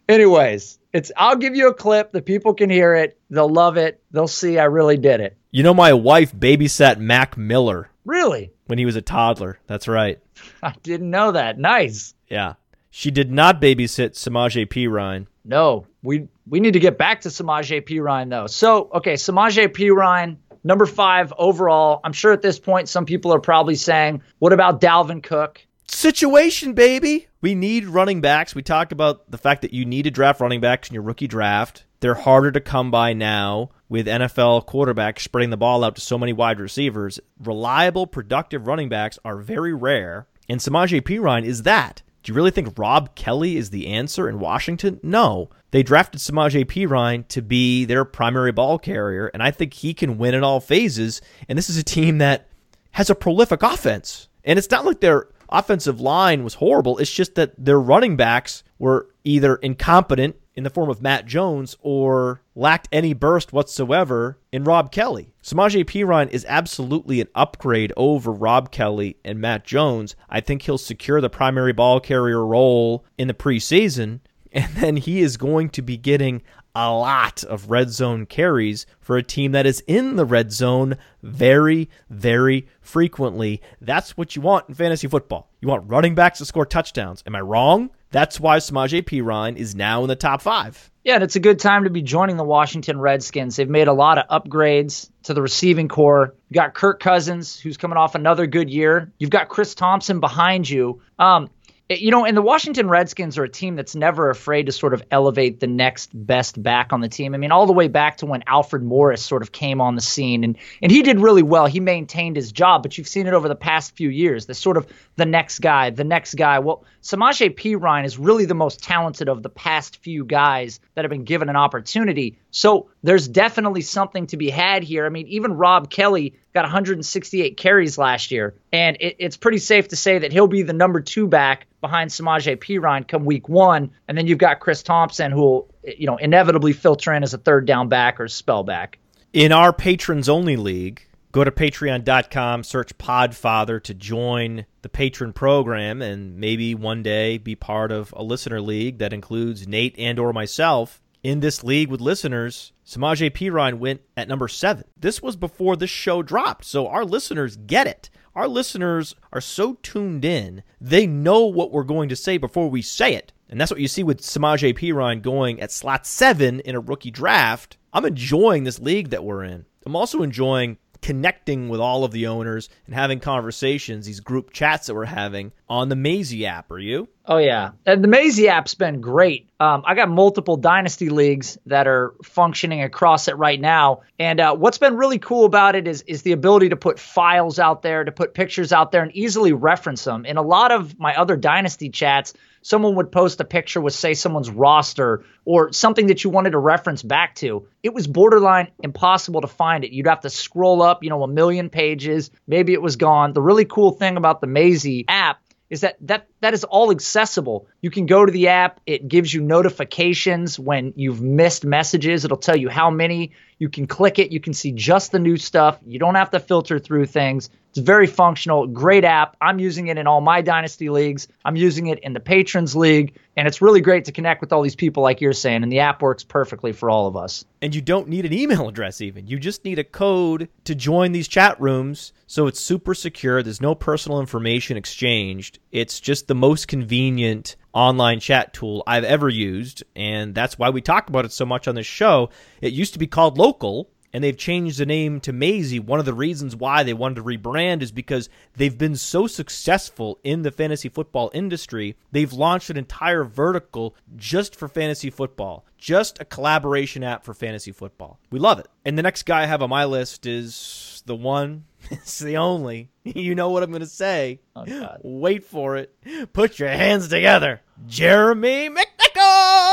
anyways, it's I'll give you a clip. The people can hear it. They'll love it. They'll see I really did it. You know, my wife babysat Mac Miller Really, when he was a toddler. That's right. I didn't know that. Nice. Yeah. She did not babysit Samaje Perine. No, we we need to get back to Samaje Perine though. So okay, Samaje Perine, number five overall. I'm sure at this point some people are probably saying, "What about Dalvin Cook?" Situation, baby. We need running backs. We talked about the fact that you need to draft running backs in your rookie draft. They're harder to come by now with NFL quarterbacks spreading the ball out to so many wide receivers. Reliable, productive running backs are very rare, and Samaje Perine is that. Do you really think Rob Kelley is the answer in Washington? No. They drafted Samaje Perine to be their primary ball carrier, and I think he can win in all phases. And this is a team that has a prolific offense. And it's not like their offensive line was horrible. It's just that their running backs were either incompetent in the form of Matt Jones or lacked any burst whatsoever in Rob Kelley. Samaje Perine is absolutely an upgrade over Rob Kelley and Matt Jones. I think he'll secure the primary ball carrier role in the preseason, (laughs) and then he is going to be getting a lot of red zone carries for a team that is in the red zone very, very frequently. That's what you want in fantasy football. You want running backs to score touchdowns. Am I wrong? That's why Samaje Perine is now in the top five. Yeah, and it's a good time to be joining the Washington Redskins. They've made a lot of upgrades to the receiving corps. You got Kirk Cousins, who's coming off another good year. You've got Chris Thompson behind you. Um, you know, and the Washington Redskins are a team that's never afraid to sort of elevate the next best back on the team. I mean, all the way back to when Alfred Morris sort of came on the scene, and and he did really well. He maintained his job, but you've seen it over the past few years. The sort of the next guy, the next guy. Well, Samaje Perine is really the most talented of the past few guys that have been given an opportunity. So there's definitely something to be had here. I mean, even Rob Kelley got 168 carries last year, and it, it's pretty safe to say that he'll be the number two back behind Samaje Perine come week one. And then you've got Chris Thompson, who will, you know, inevitably filter in as a third down back or spell back. In our patrons only league, go to patreon.com, search Podfather to join the patron program and maybe one day be part of a listener league that includes Nate and or myself. In this league with listeners, Samaje Perine went at number seven. This was before this show dropped, so our listeners get it. Our listeners are so tuned in, they know what we're going to say before we say it. And that's what you see with Samaje Perine going at slot seven in a rookie draft. I'm enjoying this league that we're in. I'm also enjoying connecting with all of the owners and having conversations, these group chats that we're having on the Mazy app. Are you? Oh yeah, and the Mazy app's been great. Um, I got multiple dynasty leagues that are functioning across it right now, and uh, what's been really cool about it is is the ability to put files out there, to put pictures out there, and easily reference them. In a lot of my other dynasty chats, someone would post a picture with say someone's roster or something that you wanted to reference back to it was borderline impossible to find it you'd have to scroll up you know a million pages maybe it was gone the really cool thing about the Mazy app is that that that is all accessible. You can go to the app, it gives you notifications when you've missed messages. It'll tell you how many. You can click it, you can see just the new stuff. You don't have to filter through things. It's very functional, great app. I'm using it in all my dynasty leagues. I'm using it in the patrons league, and it's really great to connect with all these people like you're saying, and the app works perfectly for all of us. And you don't need an email address even. You just need a code to join these chat rooms, so it's super secure. There's no personal information exchanged. It's just the most convenient online chat tool I've ever used, and that's why we talk about it so much on this show. It used to be called Local, and they've changed the name to Mazy. One of the reasons why they wanted to rebrand is because they've been so successful in the fantasy football industry. They've launched an entire vertical just for fantasy football, just a collaboration app for fantasy football. We love it. And the next guy I have on my list is the one, (laughs) it's the only. You know what I'm going to say. Oh, God. Wait for it. Put your hands together. Jeremy McNichols!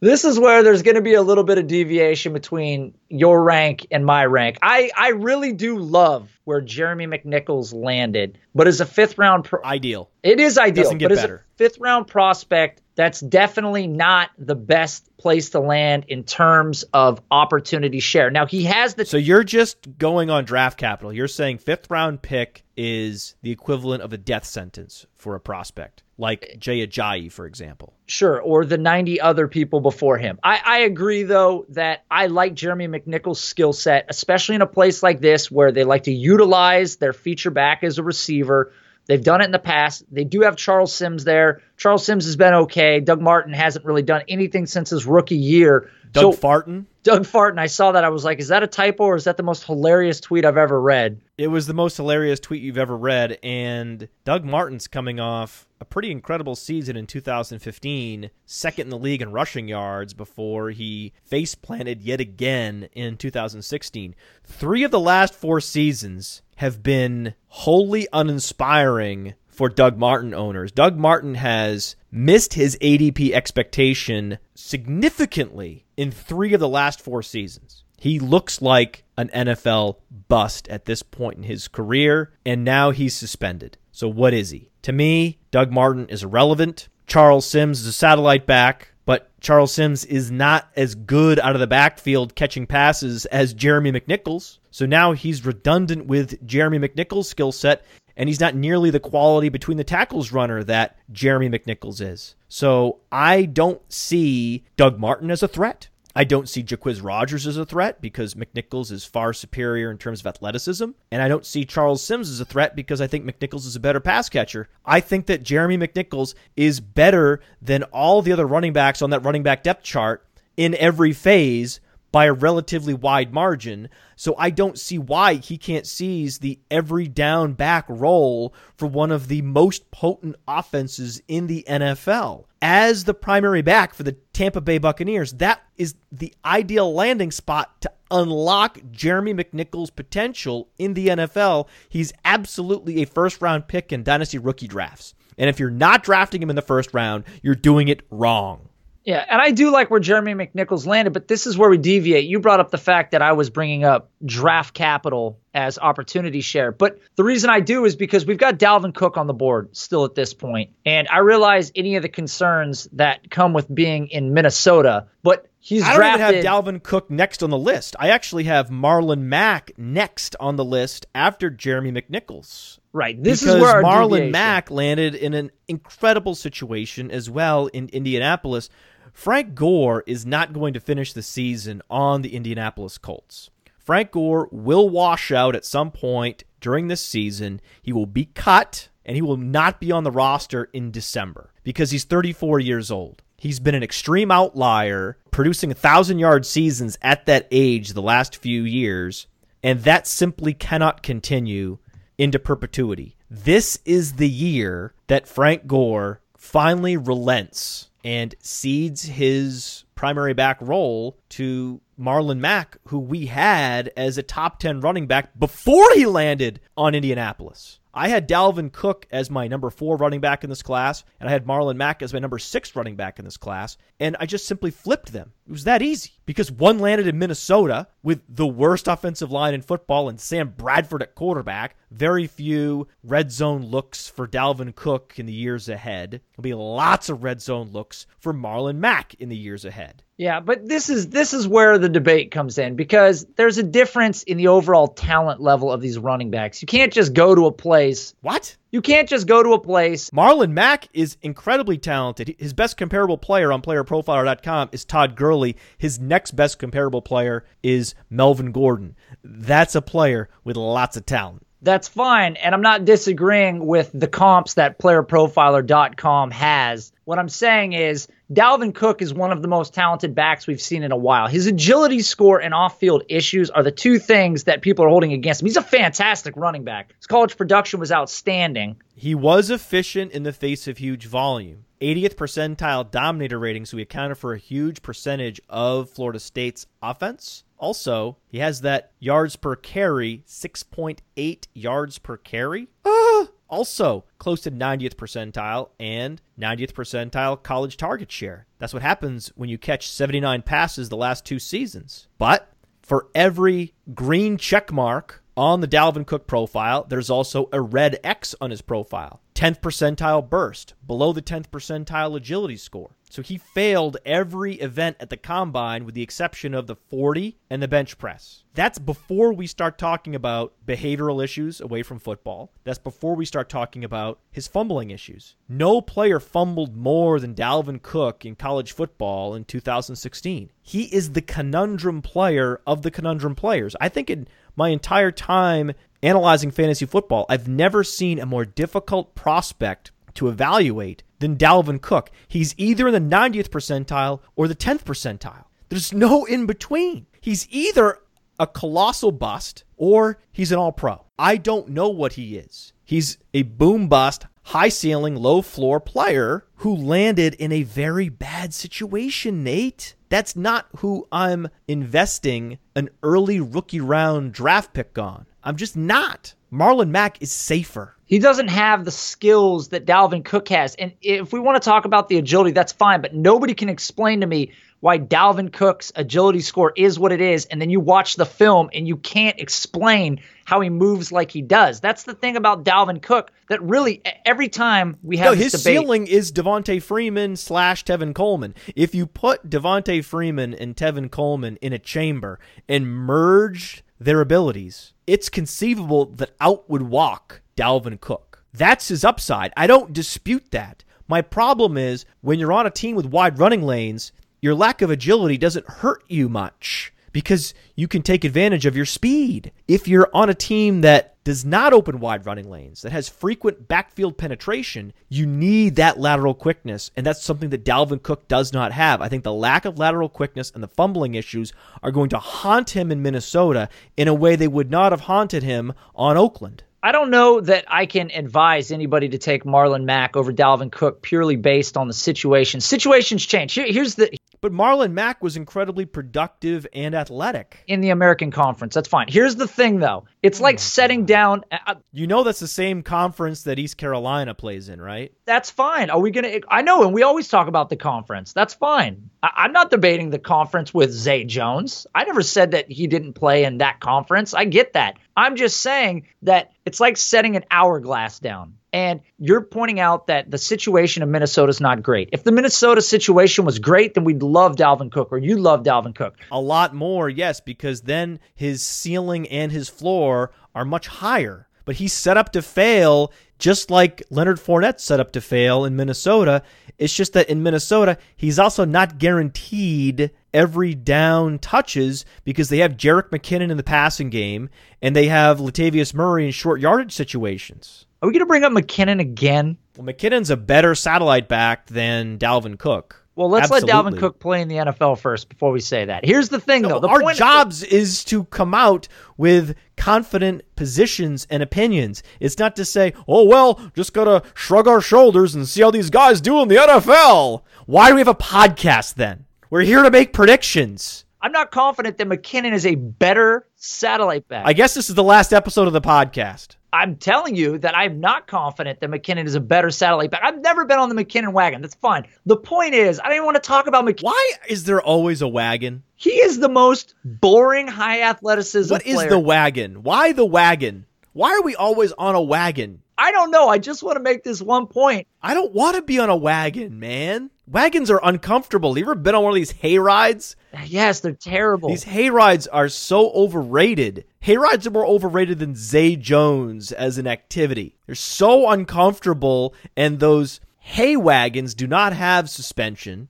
This is where there's going to be a little bit of deviation between your rank and my rank. I, I really do love where Jeremy McNichols landed, but as a fifth round, pro- ideal. It is ideal, Doesn't get but better. as a fifth round prospect, that's definitely not the best place to land in terms of opportunity share. Now he has the So you're just going on draft capital. You're saying fifth round pick is the equivalent of a death sentence for a prospect, like Jay Ajayi, for example. Sure, or the 90 other people before him. I, I agree, though, that I like Jeremy McNichols' skill set, especially in a place like this where they like to utilize their feature back as a receiver. They've done it in the past. They do have Charles Sims there. Charles Sims has been okay. Doug Martin hasn't really done anything since his rookie year. Doug so, Farton? Doug Farton, I saw that. I was like, is that a typo or is that the most hilarious tweet I've ever read? It was the most hilarious tweet you've ever read. And Doug Martin's coming off a pretty incredible season in 2015, second in the league in rushing yards before he face planted yet again in 2016. Three of the last four seasons have been wholly uninspiring for Doug Martin owners. Doug Martin has missed his ADP expectation significantly in three of the last four seasons. He looks like an NFL bust at this point in his career, and now he's suspended. So, what is he? To me, Doug Martin is irrelevant. Charles Sims is a satellite back, but Charles Sims is not as good out of the backfield catching passes as Jeremy McNichols. So now he's redundant with Jeremy McNichols' skill set, and he's not nearly the quality between the tackles runner that Jeremy McNichols is. So I don't see Doug Martin as a threat. I don't see Jacquizz Rodgers as a threat because McNichols is far superior in terms of athleticism. And I don't see Charles Sims as a threat because I think McNichols is a better pass catcher. I think that Jeremy McNichols is better than all the other running backs on that running back depth chart in every phase by a relatively wide margin. So I don't see why he can't seize the every down back role for one of the most potent offenses in the NFL. As the primary back for the Tampa Bay Buccaneers, that is the ideal landing spot to unlock Jeremy McNichols' potential in the NFL. He's absolutely a first round pick in dynasty rookie drafts. And if you're not drafting him in the first round, you're doing it wrong. Yeah, and I do like where Jeremy McNichols landed, but this is where we deviate. You brought up the fact that I was bringing up draft capital as opportunity share. But the reason I do is because we've got Dalvin Cook on the board still at this point. And I realize any of the concerns that come with being in Minnesota, but he's I don't drafted. even have Dalvin Cook next on the list. I actually have Marlon Mack next on the list after Jeremy McNichols. Right. This because is where our Marlon deviation- Mack landed in an incredible situation as well in Indianapolis. Frank Gore is not going to finish the season on the Indianapolis Colts. Frank Gore will wash out at some point during this season. He will be cut and he will not be on the roster in December because he's 34 years old. He's been an extreme outlier, producing a thousand yard seasons at that age the last few years, and that simply cannot continue into perpetuity. This is the year that Frank Gore finally relents and cedes his primary back role to Marlon Mack, who we had as a top 10 running back before he landed on Indianapolis. I had Dalvin Cook as my number four running back in this class, and I had Marlon Mack as my number six running back in this class, and I just simply flipped them. It was that easy because one landed in Minnesota with the worst offensive line in football and Sam Bradford at quarterback. Very few red zone looks for Dalvin Cook in the years ahead. There'll be lots of red zone looks for Marlon Mack in the years ahead. Yeah, but this is this is where the debate comes in because there's a difference in the overall talent level of these running backs. You can't just go to a place. What? You can't just go to a place. Marlon Mack is incredibly talented. His best comparable player on playerprofiler.com is Todd Gurley. His next best comparable player is Melvin Gordon. That's a player with lots of talent. That's fine, and I'm not disagreeing with the comps that playerprofiler.com has. What I'm saying is Dalvin Cook is one of the most talented backs we've seen in a while. His agility score and off-field issues are the two things that people are holding against him. He's a fantastic running back. His college production was outstanding. He was efficient in the face of huge volume. 80th percentile dominator rating, so he accounted for a huge percentage of Florida State's offense. Also, he has that yards per carry, 6.8 yards per carry. Ah! (gasps) Also, close to 90th percentile and 90th percentile college target share. That's what happens when you catch 79 passes the last two seasons. But for every green check mark on the Dalvin Cook profile, there's also a red X on his profile. 10th percentile burst, below the 10th percentile agility score. So he failed every event at the combine with the exception of the 40 and the bench press. That's before we start talking about behavioral issues away from football. That's before we start talking about his fumbling issues. No player fumbled more than Dalvin Cook in college football in 2016. He is the conundrum player of the conundrum players. I think in my entire time analyzing fantasy football, I've never seen a more difficult prospect to evaluate than Dalvin Cook. He's either in the 90th percentile or the 10th percentile. There's no in between. He's either a colossal bust or he's an all pro. I don't know what he is. He's a boom bust, high ceiling, low floor player who landed in a very bad situation, Nate. That's not who I'm investing an early rookie round draft pick on. I'm just not. Marlon Mack is safer. He doesn't have the skills that Dalvin Cook has. And if we want to talk about the agility, that's fine, but nobody can explain to me why Dalvin Cook's agility score is what it is. And then you watch the film and you can't explain how he moves like he does. That's the thing about Dalvin Cook that really every time we have no, this his debate, ceiling is Devonta Freeman slash Tevin Coleman. If you put Devonta Freeman and Tevin Coleman in a chamber and merge their abilities, it's conceivable that out would walk Dalvin Cook. That's his upside. I don't dispute that. My problem is when you're on a team with wide running lanes, your lack of agility doesn't hurt you much because you can take advantage of your speed. If you're on a team that does not open wide running lanes, that has frequent backfield penetration, you need that lateral quickness. And that's something that Dalvin Cook does not have. I think the lack of lateral quickness and the fumbling issues are going to haunt him in Minnesota in a way they would not have haunted him on Oakland. I don't know that I can advise anybody to take Marlon Mack over Dalvin Cook purely based on the situation. Situations change. Here, here's the but Marlon Mack was incredibly productive and athletic in the American Conference. That's fine. Here's the thing, though. It's like setting down. Uh, you know, that's the same conference that East Carolina plays in, right? That's fine. Are we gonna? I know, and we always talk about the conference. That's fine. I, am not debating the conference with Zay Jones. I never said that he didn't play in that conference. I get that. I'm just saying that it's like setting an hourglass down. And you're pointing out that the situation in Minnesota is not great. If the Minnesota situation was great, then we'd love Dalvin Cook, or you love Dalvin Cook. A lot more, yes, because then his ceiling and his floor are much higher. But he's set up to fail, just like Leonard Fournette set up to fail in Minnesota. It's just that in Minnesota, he's also not guaranteed every down touches because they have Jerick McKinnon in the passing game and they have Latavius Murray in short yardage situations. Are we going to bring up McKinnon again? Well, McKinnon's a better satellite back than Dalvin Cook. Well, let's Absolutely. let Dalvin Cook play in the NFL first before we say that. Here's the thing, no, though. The our jobs is to come out with confident positions and opinions. It's not to say, oh, well, just got to shrug our shoulders and see how these guys do in the NFL. Why do we have a podcast then? We're here to make predictions. I'm not confident that McKinnon is a better satellite back. I guess this is the last episode of the podcast. I'm telling you that I'm not confident that McKinnon is a better satellite back. I've never been on the McKinnon wagon. That's fine. The point is, I don't even want to talk about McKinnon. Why is there always a wagon? He is the most boring high athleticism. What player. is the wagon? Why the wagon? Why are we always on a wagon? I don't know. I just want to make this one point. I don't want to be on a wagon, man. Wagons are uncomfortable. You ever been on one of these hay rides? Yes, they're terrible. These hay rides are so overrated. Hay rides are more overrated than Zay Jones as an activity. They're so uncomfortable, and those hay wagons do not have suspension.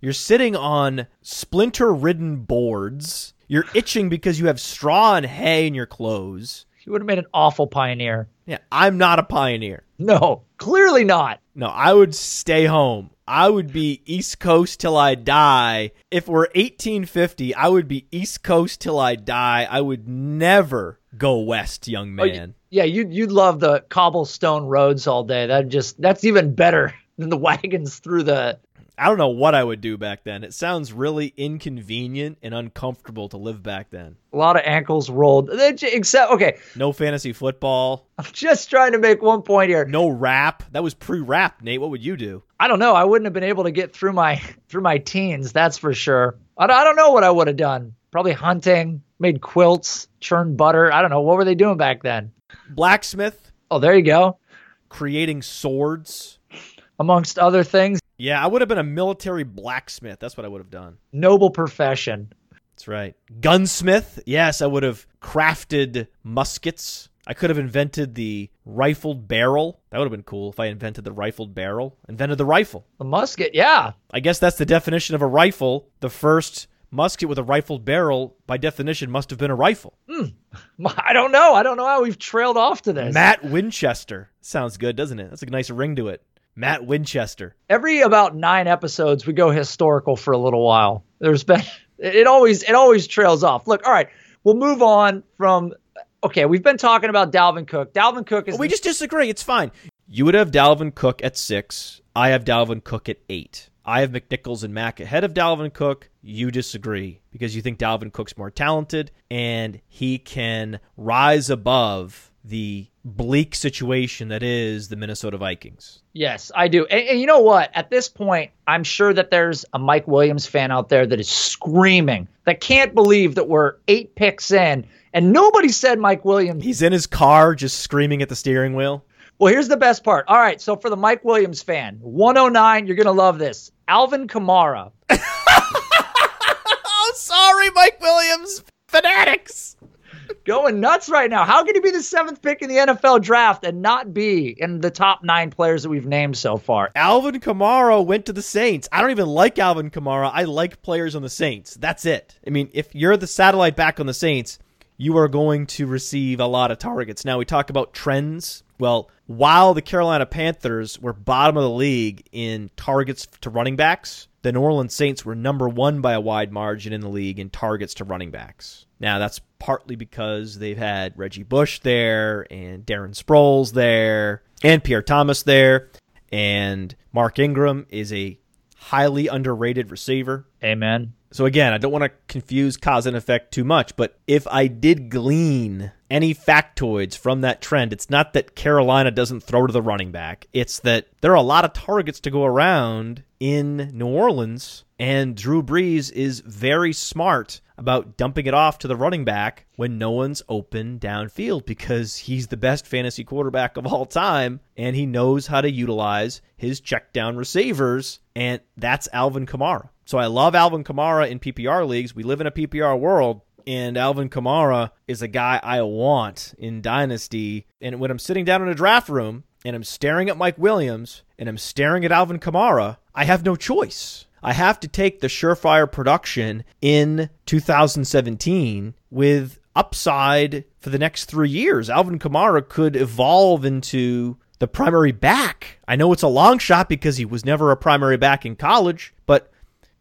You're sitting on splinter ridden boards. You're itching because you have straw and hay in your clothes. You would have made an awful pioneer. Yeah, I'm not a pioneer. No, clearly not. No, I would stay home. I would be East Coast till I die. If we're 1850, I would be East Coast till I die. I would never go west, young oh, man. Oh, yeah, you you'd love the cobblestone roads all day. That just that's even better (laughs) than the wagons through the I don't know what I would do back then. It sounds really inconvenient and uncomfortable to live back then. A lot of ankles rolled. Except, okay. No fantasy football. I'm just trying to make one point here. No rap. That was pre-rap, Nate. What would you do? I don't know. I wouldn't have been able to get through my (laughs) through my teens. That's for sure. I, I don't know what I would have done. Probably hunting, made quilts, churned butter. I don't know. What were they doing back then? Blacksmith. Oh, there you go. Creating swords. Amongst other things. Yeah, I would have been a military blacksmith. That's what I would have done. Noble profession. That's right. Gunsmith. Yes, I would have crafted muskets. I could have invented the rifled barrel. That would have been cool if I invented the rifled barrel. Invented the rifle. The musket, yeah. I guess that's the definition of a rifle. The first musket with a rifled barrel, by definition, must have been a rifle. Hmm. (laughs) I don't know. I don't know how we've trailed off to this. Matt Winchester. Sounds good, doesn't it? That's a nice ring to it. Matt Winchester. Every about nine episodes, we go historical for a little while. There's been (laughs) it always it always trails off. Look, all right, we'll move on from. Okay, we've been talking about Dalvin Cook. Dalvin Cook is. We just disagree. It's fine. You would have Dalvin Cook at six. I have Dalvin Cook at eight. I have McNichols and Mack ahead of Dalvin Cook. You disagree because you think Dalvin Cook's more talented and he can rise above the bleak situation that is the Minnesota Vikings. Yes, I do. And, and, you know what? At this point, I'm sure that there's a Mike Williams fan out there that is screaming, that can't believe that we're eight picks in and nobody said Mike Williams. He's in his car just screaming at the steering wheel. Well, here's the best part. All right, so for the Mike Williams fan, 109, you're going to love this. Alvin Kamara. (laughs) oh, sorry, Mike Williams. Fanatics. Going nuts right now. How can he be the seventh pick in the NFL draft and not be in the top nine players that we've named so far? Alvin Kamara went to the Saints. I don't even like Alvin Kamara. I like players on the Saints. That's it. I mean, if you're the satellite back on the Saints, you are going to receive a lot of targets. Now, we talk about trends. Well, while the Carolina Panthers were bottom of the league in targets to running backs, the New Orleans Saints were number one by a wide margin in the league in targets to running backs. Now, that's partly because they've had Reggie Bush there and Darren Sproles there and Pierre Thomas there. And Mark Ingram is a highly underrated receiver. Amen. So again, I don't want to confuse cause and effect too much, but if I did glean any factoids from that trend, it's not that Carolina doesn't throw to the running back. It's that there are a lot of targets to go around in New Orleans, and Drew Brees is very smart about dumping it off to the running back when no one's open downfield because he's the best fantasy quarterback of all time and he knows how to utilize his check down receivers, and that's Alvin Kamara. So I love Alvin Kamara in PPR leagues. We live in a PPR world, and Alvin Kamara is a guy I want in Dynasty. And when I'm sitting down in a draft room and I'm staring at Mike Williams and I'm staring at Alvin Kamara, I have no choice. I have to take the surefire production in 2017 with upside for the next three years. Alvin Kamara could evolve into the primary back. I know it's a long shot because he was never a primary back in college, but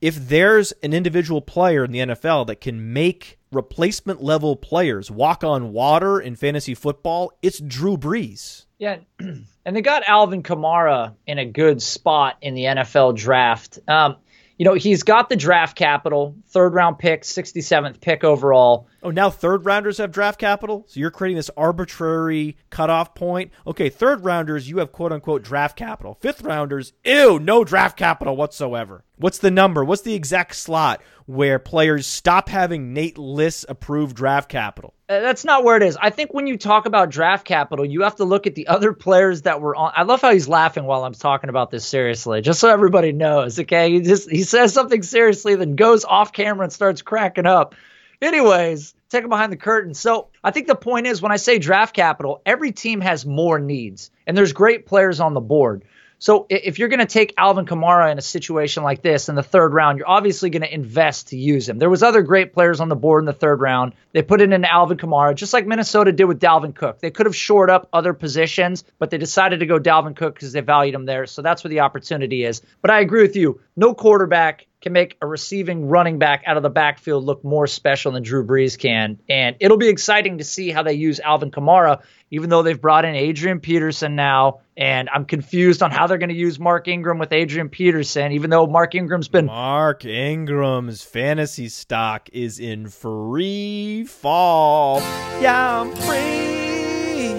if there's an individual player in the NFL that can make replacement level players walk on water in fantasy football, it's Drew Brees. Yeah, (clears throat) and they got Alvin Kamara in a good spot in the NFL draft. Um, you know, he's got the draft capital, third round pick, 67th pick overall. Oh, now third rounders have draft capital? So you're creating this arbitrary cutoff point? Okay, third rounders, you have quote unquote draft capital. Fifth rounders, ew, no draft capital whatsoever. What's the number? What's the exact slot where players stop having Nate Liss approved draft capital? Uh, that's not where it is. I think when you talk about draft capital, you have to look at the other players that were on. I love how he's laughing while I'm talking about this seriously, just so everybody knows. Okay, he just he says something seriously, then goes off camera and starts cracking up. Anyways, take him behind the curtain. So I think the point is when I say draft capital, every team has more needs, and there's great players on the board. So if you're going to take Alvin Kamara in a situation like this in the third round, you're obviously going to invest to use him. There was other great players on the board in the third round. They put in Alvin Kamara, just like Minnesota did with Dalvin Cook. They could have shored up other positions, but they decided to go Dalvin Cook because they valued him there. So that's where the opportunity is. But I agree with you. No quarterback can make a receiving running back out of the backfield look more special than Drew Brees can. And it'll be exciting to see how they use Alvin Kamara, even though they've brought in Adrian Peterson now. And I'm confused on how they're going to use Mark Ingram with Adrian Peterson, even though Mark Ingram's been. Mark Ingram's fantasy stock is in free fall. Yeah, I'm free,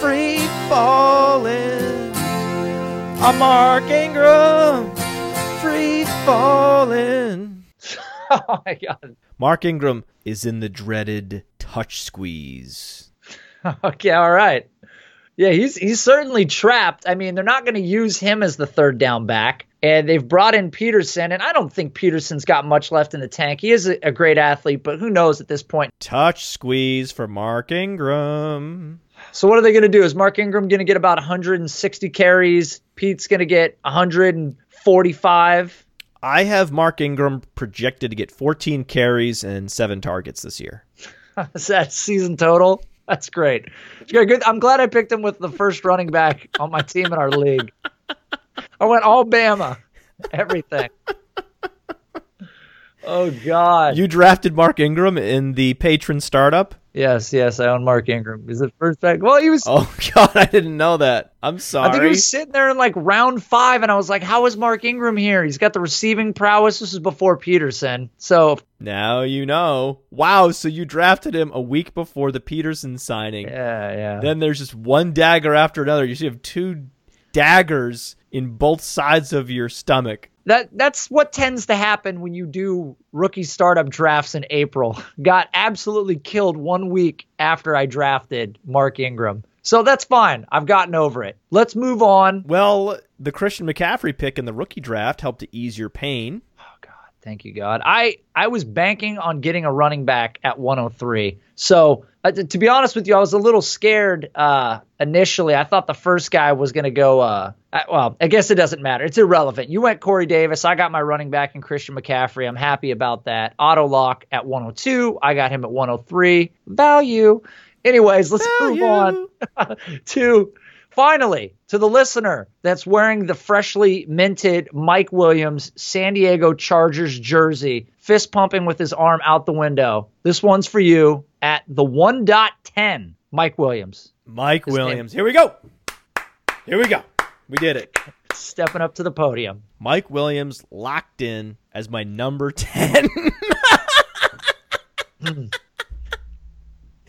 free falling. I'm Mark Ingram falling. (laughs) oh my god. Mark Ingram is in the dreaded touch squeeze. (laughs) okay, all right. Yeah, he's he's certainly trapped. I mean, they're not going to use him as the third down back. And they've brought in Peterson, and I don't think Peterson's got much left in the tank. He is a, a great athlete, but who knows at this point? Touch squeeze for Mark Ingram. So what are they going to do? Is Mark Ingram going to get about 160 carries? Pete's going to get 100 45. I have Mark Ingram projected to get 14 carries and seven targets this year. (laughs) Is that season total? That's great. good. I'm glad I picked him with the first running back on my team in our league. I went all Bama, everything. Oh God! You drafted Mark Ingram in the patron startup. Yes, yes, I own Mark Ingram. Is it first back? Well, he was. Oh (laughs) God, I didn't know that. I'm sorry. I think he was sitting there in like round five, and I was like, "How is Mark Ingram here? He's got the receiving prowess. This is before Peterson." So now you know. Wow, so you drafted him a week before the Peterson signing. Yeah, yeah. Then there's just one dagger after another. You see have two daggers in both sides of your stomach that that's what tends to happen when you do rookie startup drafts in April. Got absolutely killed one week after I drafted Mark Ingram. So that's fine. I've gotten over it. Let's move on. Well, the Christian McCaffrey pick in the rookie draft helped to ease your pain. Thank you, God. I I was banking on getting a running back at 103. So uh, to be honest with you, I was a little scared uh, initially. I thought the first guy was going to go. Uh, I, well, I guess it doesn't matter. It's irrelevant. You went Corey Davis. I got my running back in Christian McCaffrey. I'm happy about that. Auto lock at 102. I got him at 103. Value. Anyways, let's Value. move on (laughs) to Finally, to the listener that's wearing the freshly minted Mike Williams San Diego Chargers jersey, fist pumping with his arm out the window. This one's for you at the 1.10, Mike Williams. Mike his Williams. Name. Here we go. Here we go. We did it. Stepping up to the podium. Mike Williams locked in as my number 10. (laughs) Hmm.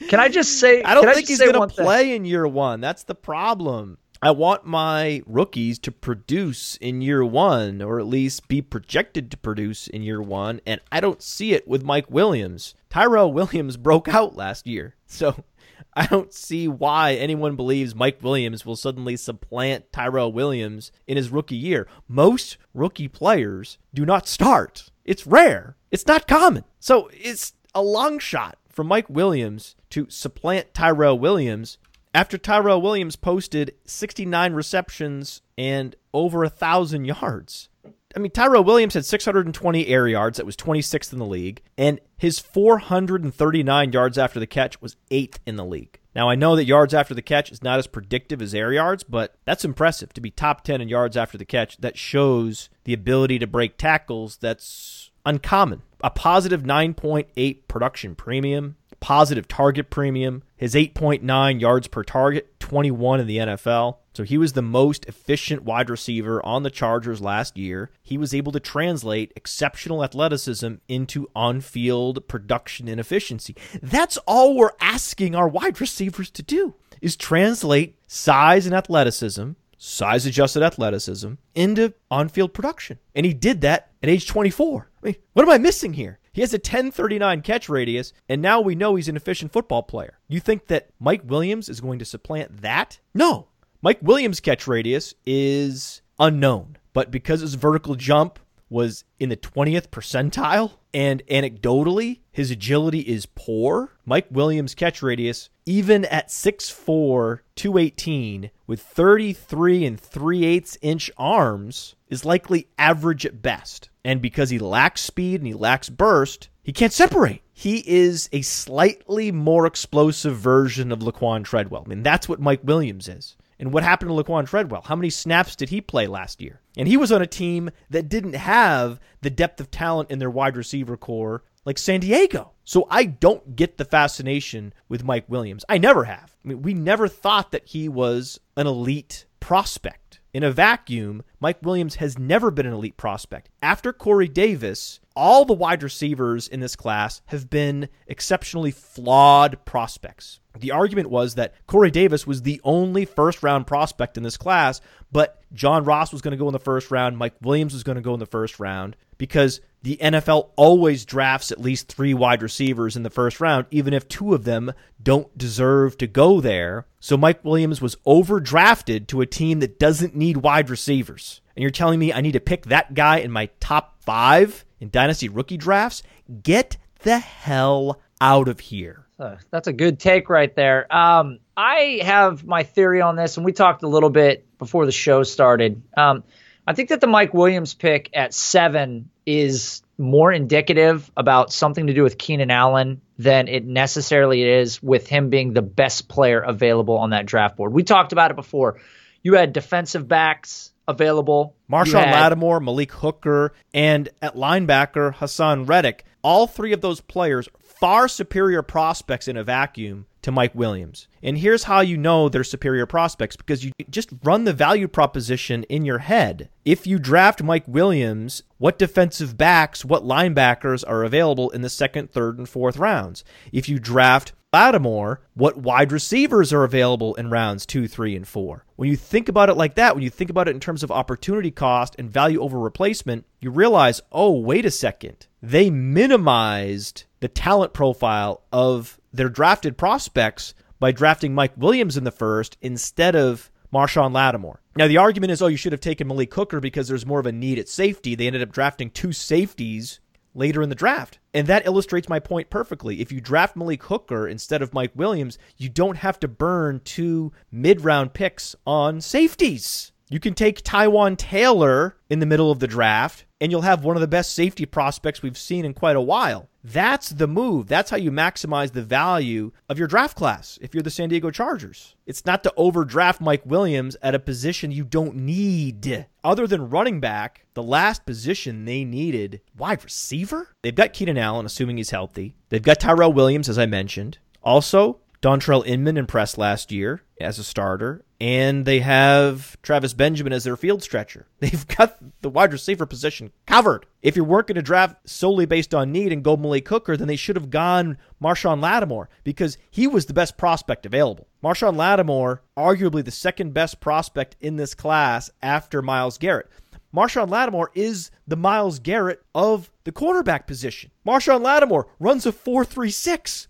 Can I just say? I don't think he's going to play thing? in year one. That's the problem. I want my rookies to produce in year one, or at least be projected to produce in year one, and I don't see it with Mike Williams. Tyrell Williams (laughs) broke out last year, so (laughs) I don't see why anyone believes Mike Williams will suddenly supplant Tyrell Williams in his rookie year. Most rookie players do not start. It's rare. It's not common. So it's a long shot for Mike Williams to supplant Tyrell Williams after Tyrell Williams posted 69 receptions and over a thousand yards. I mean, Tyrell Williams had 620 air yards. That was 26th in the league. And his 439 yards after the catch was eighth in the league. Now, I know that yards after the catch is not as predictive as air yards, but that's impressive to be top 10 in yards after the catch. That shows the ability to break tackles. That's uncommon. A positive 9.8 production premium, positive target premium, his 8.9 yards per target, 21 in the NFL. So he was the most efficient wide receiver on the Chargers last year. He was able to translate exceptional athleticism into on field production and efficiency. That's all we're asking our wide receivers to do is translate size and athleticism size adjusted athleticism into on field production. And he did that at age 24. I mean, what am I missing here? He has a 1039 catch radius, and now we know he's an efficient football player. You think that Mike Williams is going to supplant that? No. Mike Williams' catch radius is unknown, but because his vertical jump was in the 20th percentile, and anecdotally, his agility is poor. Mike Williams' catch radius, even at 6'4, 218, with 33 and 3 8 inch arms, is likely average at best. And because he lacks speed and he lacks burst, he can't separate. He is a slightly more explosive version of Laquan Treadwell. I mean, that's what Mike Williams is. And what happened to Laquan Treadwell? How many snaps did he play last year? And he was on a team that didn't have the depth of talent in their wide receiver corps like San Diego. So I don't get the fascination with Mike Williams. I never have. I mean, we never thought that he was an elite prospect. In a vacuum, Mike Williams has never been an elite prospect. After Corey Davis, all the wide receivers in this class have been exceptionally flawed prospects. The argument was that Corey Davis was the only first round prospect in this class, but John Ross was going to go in the first round, Mike Williams was going to go in the first round because the NFL always drafts at least three wide receivers in the first round, even if two of them don't deserve to go there. So Mike Williams was overdrafted to a team that doesn't need wide receivers. And you're telling me I need to pick that guy in my top five in dynasty rookie drafts? Get the hell out of here. Uh, that's a good take right there. Um, I have my theory on this, and we talked a little bit before the show started. Um, I think that the Mike Williams pick at seven is more indicative about something to do with Keenan Allen than it necessarily is with him being the best player available on that draft board. We talked about it before. You had defensive backs available. Marshon had, Lattimore, Malik Hooker, and at linebacker, Haason Reddick. All three of those players far superior prospects in a vacuum to Mike Williams. And here's how you know they're superior prospects because you just run the value proposition in your head. If you draft Mike Williams, what defensive backs, what linebackers are available in the second, third, and fourth rounds? If you draft Lattimore, what wide receivers are available in rounds two, three, and four. When you think about it like that, when you think about it in terms of opportunity cost and value over replacement, you realize, oh, wait a second. They minimized the talent profile of their drafted prospects by drafting Mike Williams in the first instead of Marshon Lattimore. Now, the argument is, oh, you should have taken Malik Hooker because there's more of a need at safety. They ended up drafting two safeties later in the draft. And that illustrates my point perfectly. If you draft Malik Hooker instead of Mike Williams, you don't have to burn two mid round picks on safeties. You can take Taywan Taylor in the middle of the draft, and you'll have one of the best safety prospects we've seen in quite a while. That's the move. That's how you maximize the value of your draft class if you're the San Diego Chargers. It's not to overdraft Mike Williams at a position you don't need. Other than running back, the last position they needed, wide receiver? They've got Keenan Allen, assuming he's healthy. They've got Tyrell Williams, as I mentioned. Also, Dontrelle Inman impressed last year as a starter, and they have Travis Benjamin as their field stretcher. (laughs) They've got the wide receiver position covered. If you weren't going to draft solely based on need and go Malik Hooker, then they should have gone Marshon Lattimore because he was the best prospect available. Marshon Lattimore, arguably the second best prospect in this class after Myles Garrett. Marshon Lattimore is the Myles Garrett of the cornerback position. Marshon Lattimore runs a 4.36.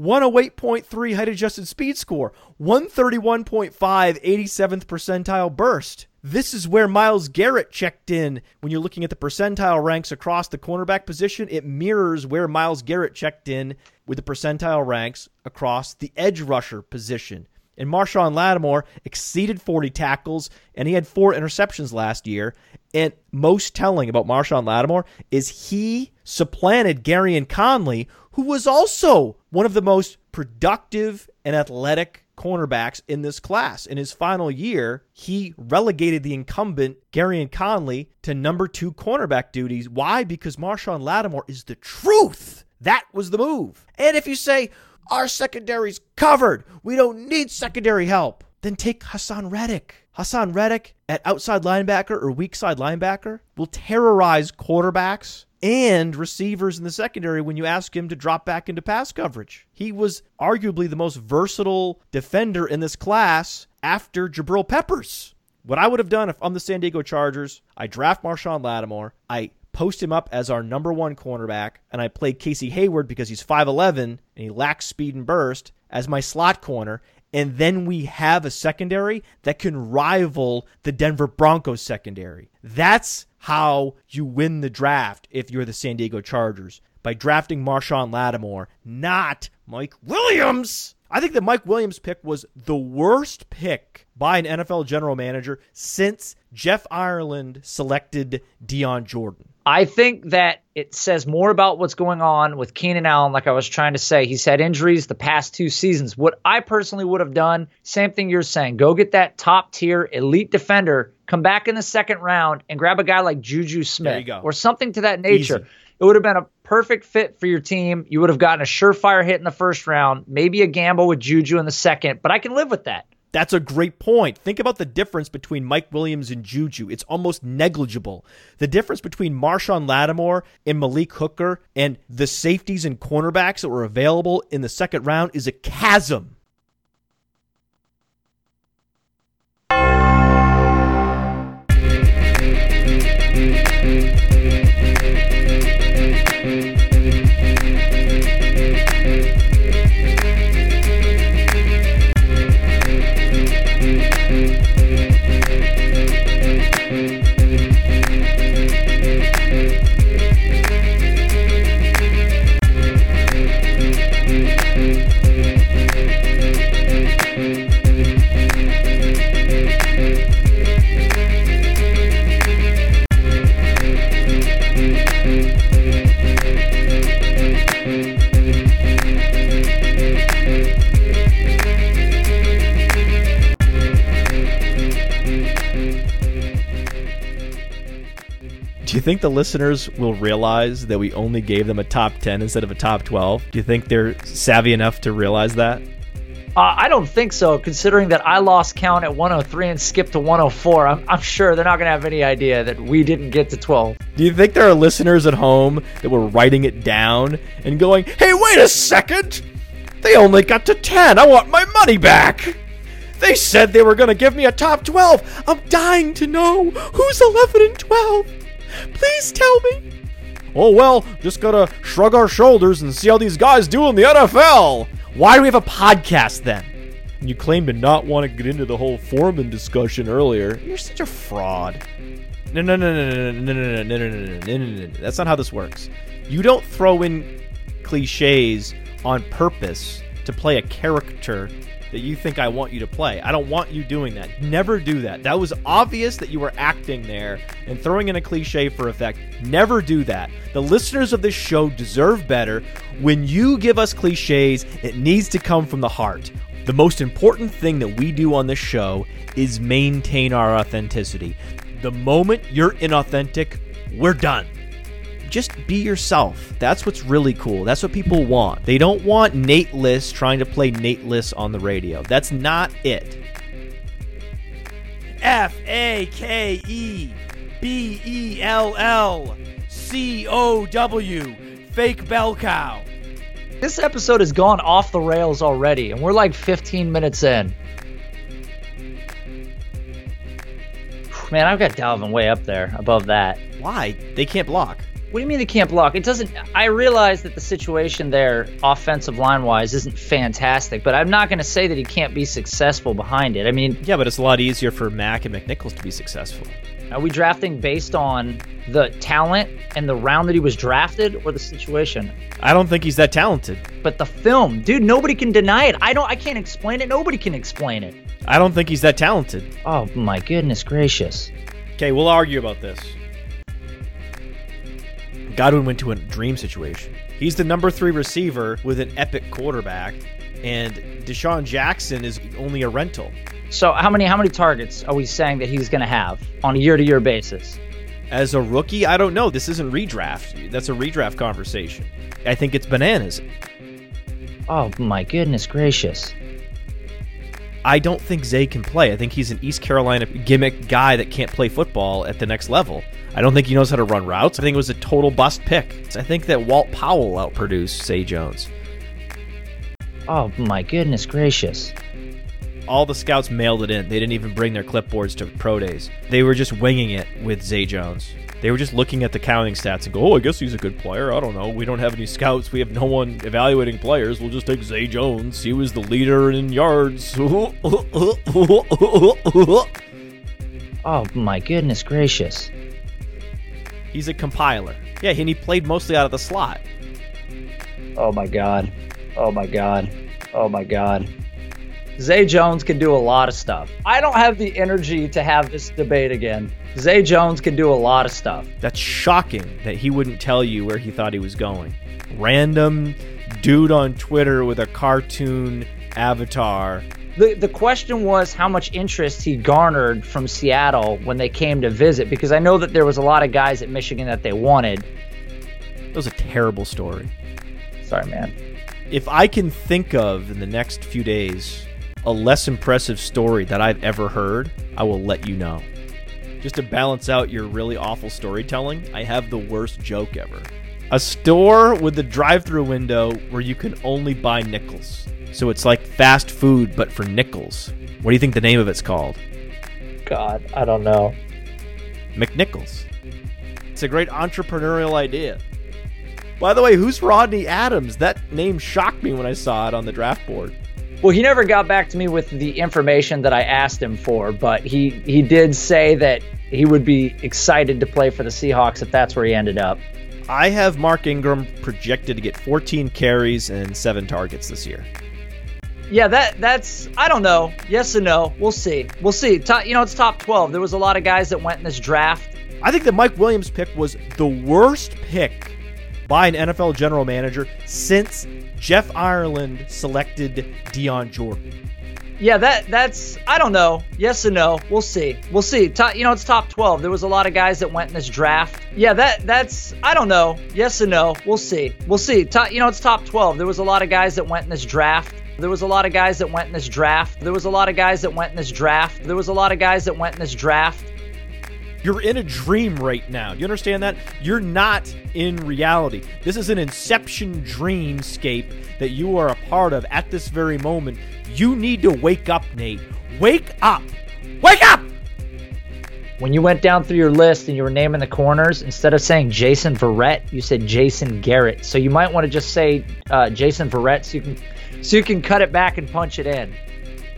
108.3 height adjusted speed score, 131.5 87th percentile burst. This is where Myles Garrett checked in when you're looking at the percentile ranks across the cornerback position. It mirrors where Myles Garrett checked in with the percentile ranks across the edge rusher position. And Marshon Lattimore exceeded 40 tackles, and he had four interceptions last year. And most telling about Marshon Lattimore is he supplanted Gareon Conley, who was also one of the most productive and athletic cornerbacks in this class. In his final year, he relegated the incumbent Gareon Conley to number two cornerback duties. Why? Because Marshon Lattimore is the truth. That was the move. And if you say, our secondary's covered, we don't need secondary help, then take Haason Reddick. Haason Reddick at outside linebacker or weak side linebacker will terrorize quarterbacks and receivers in the secondary when you ask him to drop back into pass coverage. He was arguably the most versatile defender in this class after Jabril Peppers. What I would have done if I'm the San Diego Chargers, I draft Marshon Lattimore, I post him up as our number one cornerback, and I play Casey Hayward because he's 5'11 and he lacks speed and burst as my slot corner. And then we have a secondary that can rival the Denver Broncos secondary. That's how you win the draft if you're the San Diego Chargers by drafting Marshon Lattimore, not Mike Williams. I think the Mike Williams pick was the worst pick by an NFL general manager since Jeff Ireland selected Dion Jordan. I think that it says more about what's going on with Keenan Allen, like I was trying to say. He's had injuries the past two seasons. What I personally would have done, same thing you're saying, go get that top tier elite defender, come back in the second round and grab a guy like Juju Smith or something to that nature. Easy. It would have been a perfect fit for your team. You would have gotten a surefire hit in the first round, maybe a gamble with Juju in the second, but I can live with that. That's a great point. Think about the difference between Mike Williams and Juju. It's almost negligible. The difference between Marshon Lattimore and Malik Hooker and the safeties and cornerbacks that were available in the second round is a chasm. You think the listeners will realize that we only gave them a top 10 instead of a top 12? Do you think they're savvy enough to realize that? Uh, I don't think so, considering that I lost count at 103 and skipped to 104. I'm, I'm sure they're not going to have any idea that we didn't get to 12. Do you think there are listeners at home that were writing it down and going, hey, wait a second? They only got to 10. I want my money back. They said they were going to give me a top 12. I'm dying to know who's 11 and 12. Please tell me. Oh, well, just gotta shrug our shoulders and see how these guys do in the NFL. Why do we have a podcast then? you claim to not want to get into the whole Foreman discussion earlier. You're such a fraud. No, no, no, no, no, no, no, no, no, no, no, no, no, no, no. That's not how this works. You don't throw in cliches on purpose to play a character that you think I want you to play. I don't want you doing that. Never do that. That was obvious that you were acting there and throwing in a cliche for effect. Never do that. The listeners of this show deserve better. When you give us cliches, it needs to come from the heart. The most important thing that we do on this show is maintain our authenticity. The moment you're inauthentic, we're done just be yourself. That's what's really cool. That's what people want. They don't want Nate Liss trying to play Nate Liss on the radio. That's not it. F A K E B E L L C O W. Fake bell cow. This episode has gone off the rails already, and we're like 15 minutes in. Man, I've got Dalvin way up there above that. Why? They can't block. What do you mean they can't block? It doesn't. I realize that the situation there, offensive line wise, isn't fantastic, but I'm not going to say that he can't be successful behind it. I mean, yeah, but it's a lot easier for Mack and McNichols to be successful. Are we drafting based on the talent and the round that he was drafted, or the situation? I don't think he's that talented. But the film, dude, nobody can deny it. I don't. I can't explain it. Nobody can explain it. I don't think he's that talented. Oh my goodness gracious. Okay, we'll argue about this. Godwin went to a dream situation. He's the number three receiver with an epic quarterback, and DeSean Jackson is only a rental. So how many how many targets are we saying that he's going to have on a year to year basis? As a rookie, I don't know. This isn't redraft. That's a redraft conversation. I think it's bananas. Oh my goodness gracious. I don't think Zay can play. I think he's an East Carolina gimmick guy that can't play football at the next level. I don't think he knows how to run routes. I think it was a total bust pick. I think that Walt Powell outproduced Zay Jones. Oh my goodness gracious. All the scouts mailed it in. They didn't even bring their clipboards to pro days. They were just winging it with Zay Jones. They were just looking at the counting stats and go, oh, I guess he's a good player. I don't know. We don't have any scouts. We have no one evaluating players. We'll just take Zay Jones. He was the leader in yards. (laughs) oh, my goodness gracious. He's a compiler. Yeah, and he played mostly out of the slot. Oh, my God. Oh, my God. Oh, my God. Zay Jones can do a lot of stuff. I don't have the energy to have this debate again. Zay Jones can do a lot of stuff. That's shocking that he wouldn't tell you where he thought he was going. Random dude on Twitter with a cartoon avatar. The, the question was how much interest he garnered from Seattle when they came to visit because I know that there was a lot of guys at Michigan that they wanted. That was a terrible story. Sorry, man. If I can think of in the next few days a less impressive story that I've ever heard, I will let you know. Just to balance out your really awful storytelling, I have the worst joke ever. A store with a drive through window where you can only buy nickels. So it's like fast food, but for nickels. What do you think the name of it's called? God, I don't know. McNichols. It's a great entrepreneurial idea. By the way, who's Rodney Adams? That name shocked me when I saw it on the draft board. Well, he never got back to me with the information that I asked him for, but he he did say that he would be excited to play for the Seahawks if that's where he ended up. I have Mark Ingram projected to get 14 carries and 7 targets this year. Yeah, that that's I don't know. Yes and no. We'll see. We'll see. Top, you know, it's top 12. There was a lot of guys that went in this draft. I think the Mike Williams pick was the worst pick by an NFL general manager since Jeff Ireland selected Dion Jordan. Yeah, that that's I don't know. Yes and no. We'll see. We'll see. Top, you know, it's top 12. There was a lot of guys that went in this draft. Yeah, that that's I don't know. Yes and no. We'll see. We'll see. Top, you know, it's top 12. There was a lot of guys that went in this draft. There was a lot of guys that went in this draft. There was a lot of guys that went in this draft. There was a lot of guys that went in this draft. You're in a dream right now. Do you understand that? You're not in reality. This is an inception dreamscape that you are a part of at this very moment. You need to wake up, Nate. Wake up! Wake up! When you went down through your list and you were naming the corners, instead of saying Jason Verrett, you said Jason Garrett. So you might want to just say uh, Jason Verrett so you can so you can cut it back and punch it in.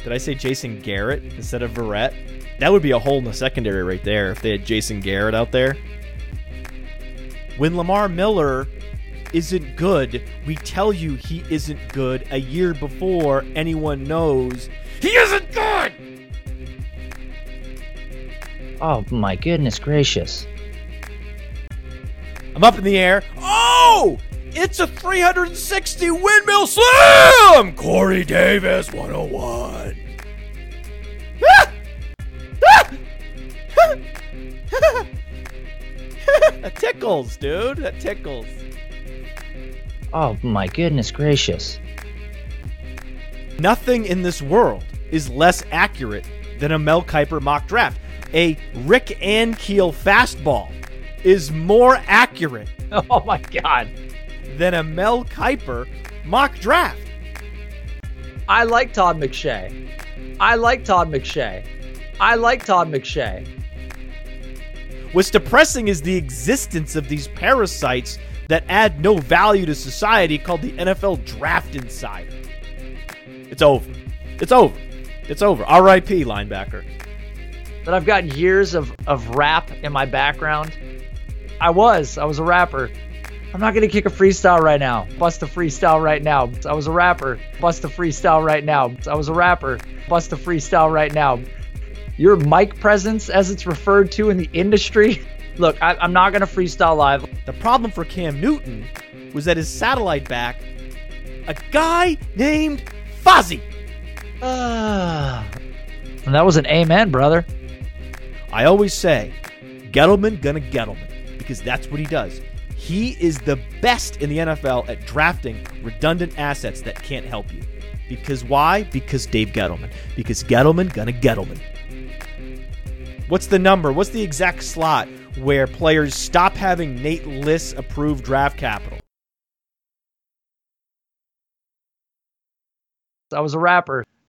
Did I say Jason Garrett instead of Verrett? That would be a hole in the secondary right there if they had Jason Garrett out there. When Lamar Miller isn't good, we tell you he isn't good a year before anyone knows he isn't good! Oh my goodness gracious. I'm up in the air. Oh! It's a 360 windmill slam! Corey Davis 101. (laughs) That tickles, dude. That tickles. Oh my goodness gracious. Nothing in this world is less accurate than a Mel Kiper mock draft. A Rick Ankiel fastball is more accurate (laughs) Oh my god. than a Mel Kiper mock draft. I like Todd McShay. I like Todd McShay. I like Todd McShay. What's depressing is the existence of these parasites that add no value to society called the NFL Draft Insider. It's over. It's over. It's over. R.I.P. linebacker. That I've got years of, of rap in my background. I was. I was a rapper. I'm not going to kick a freestyle right now. Bust a freestyle right now. I was a rapper. Bust a freestyle right now. I was a rapper. Bust a freestyle right now. Your mic presence, as it's referred to in the industry. (laughs) Look, I, I'm not going to freestyle live. The problem for Cam Newton was that his satellite back, a guy named Fozzy. Ah. (sighs) and that was an amen, brother. I always say, Gettleman gonna Gettleman, because that's what he does. He is the best in the NFL at drafting redundant assets that can't help you. Because why? Because Dave Gettleman. Because Gettleman gonna Gettleman. What's the number? What's the exact slot where players stop having Nate Liss approved draft capital? I was a rapper.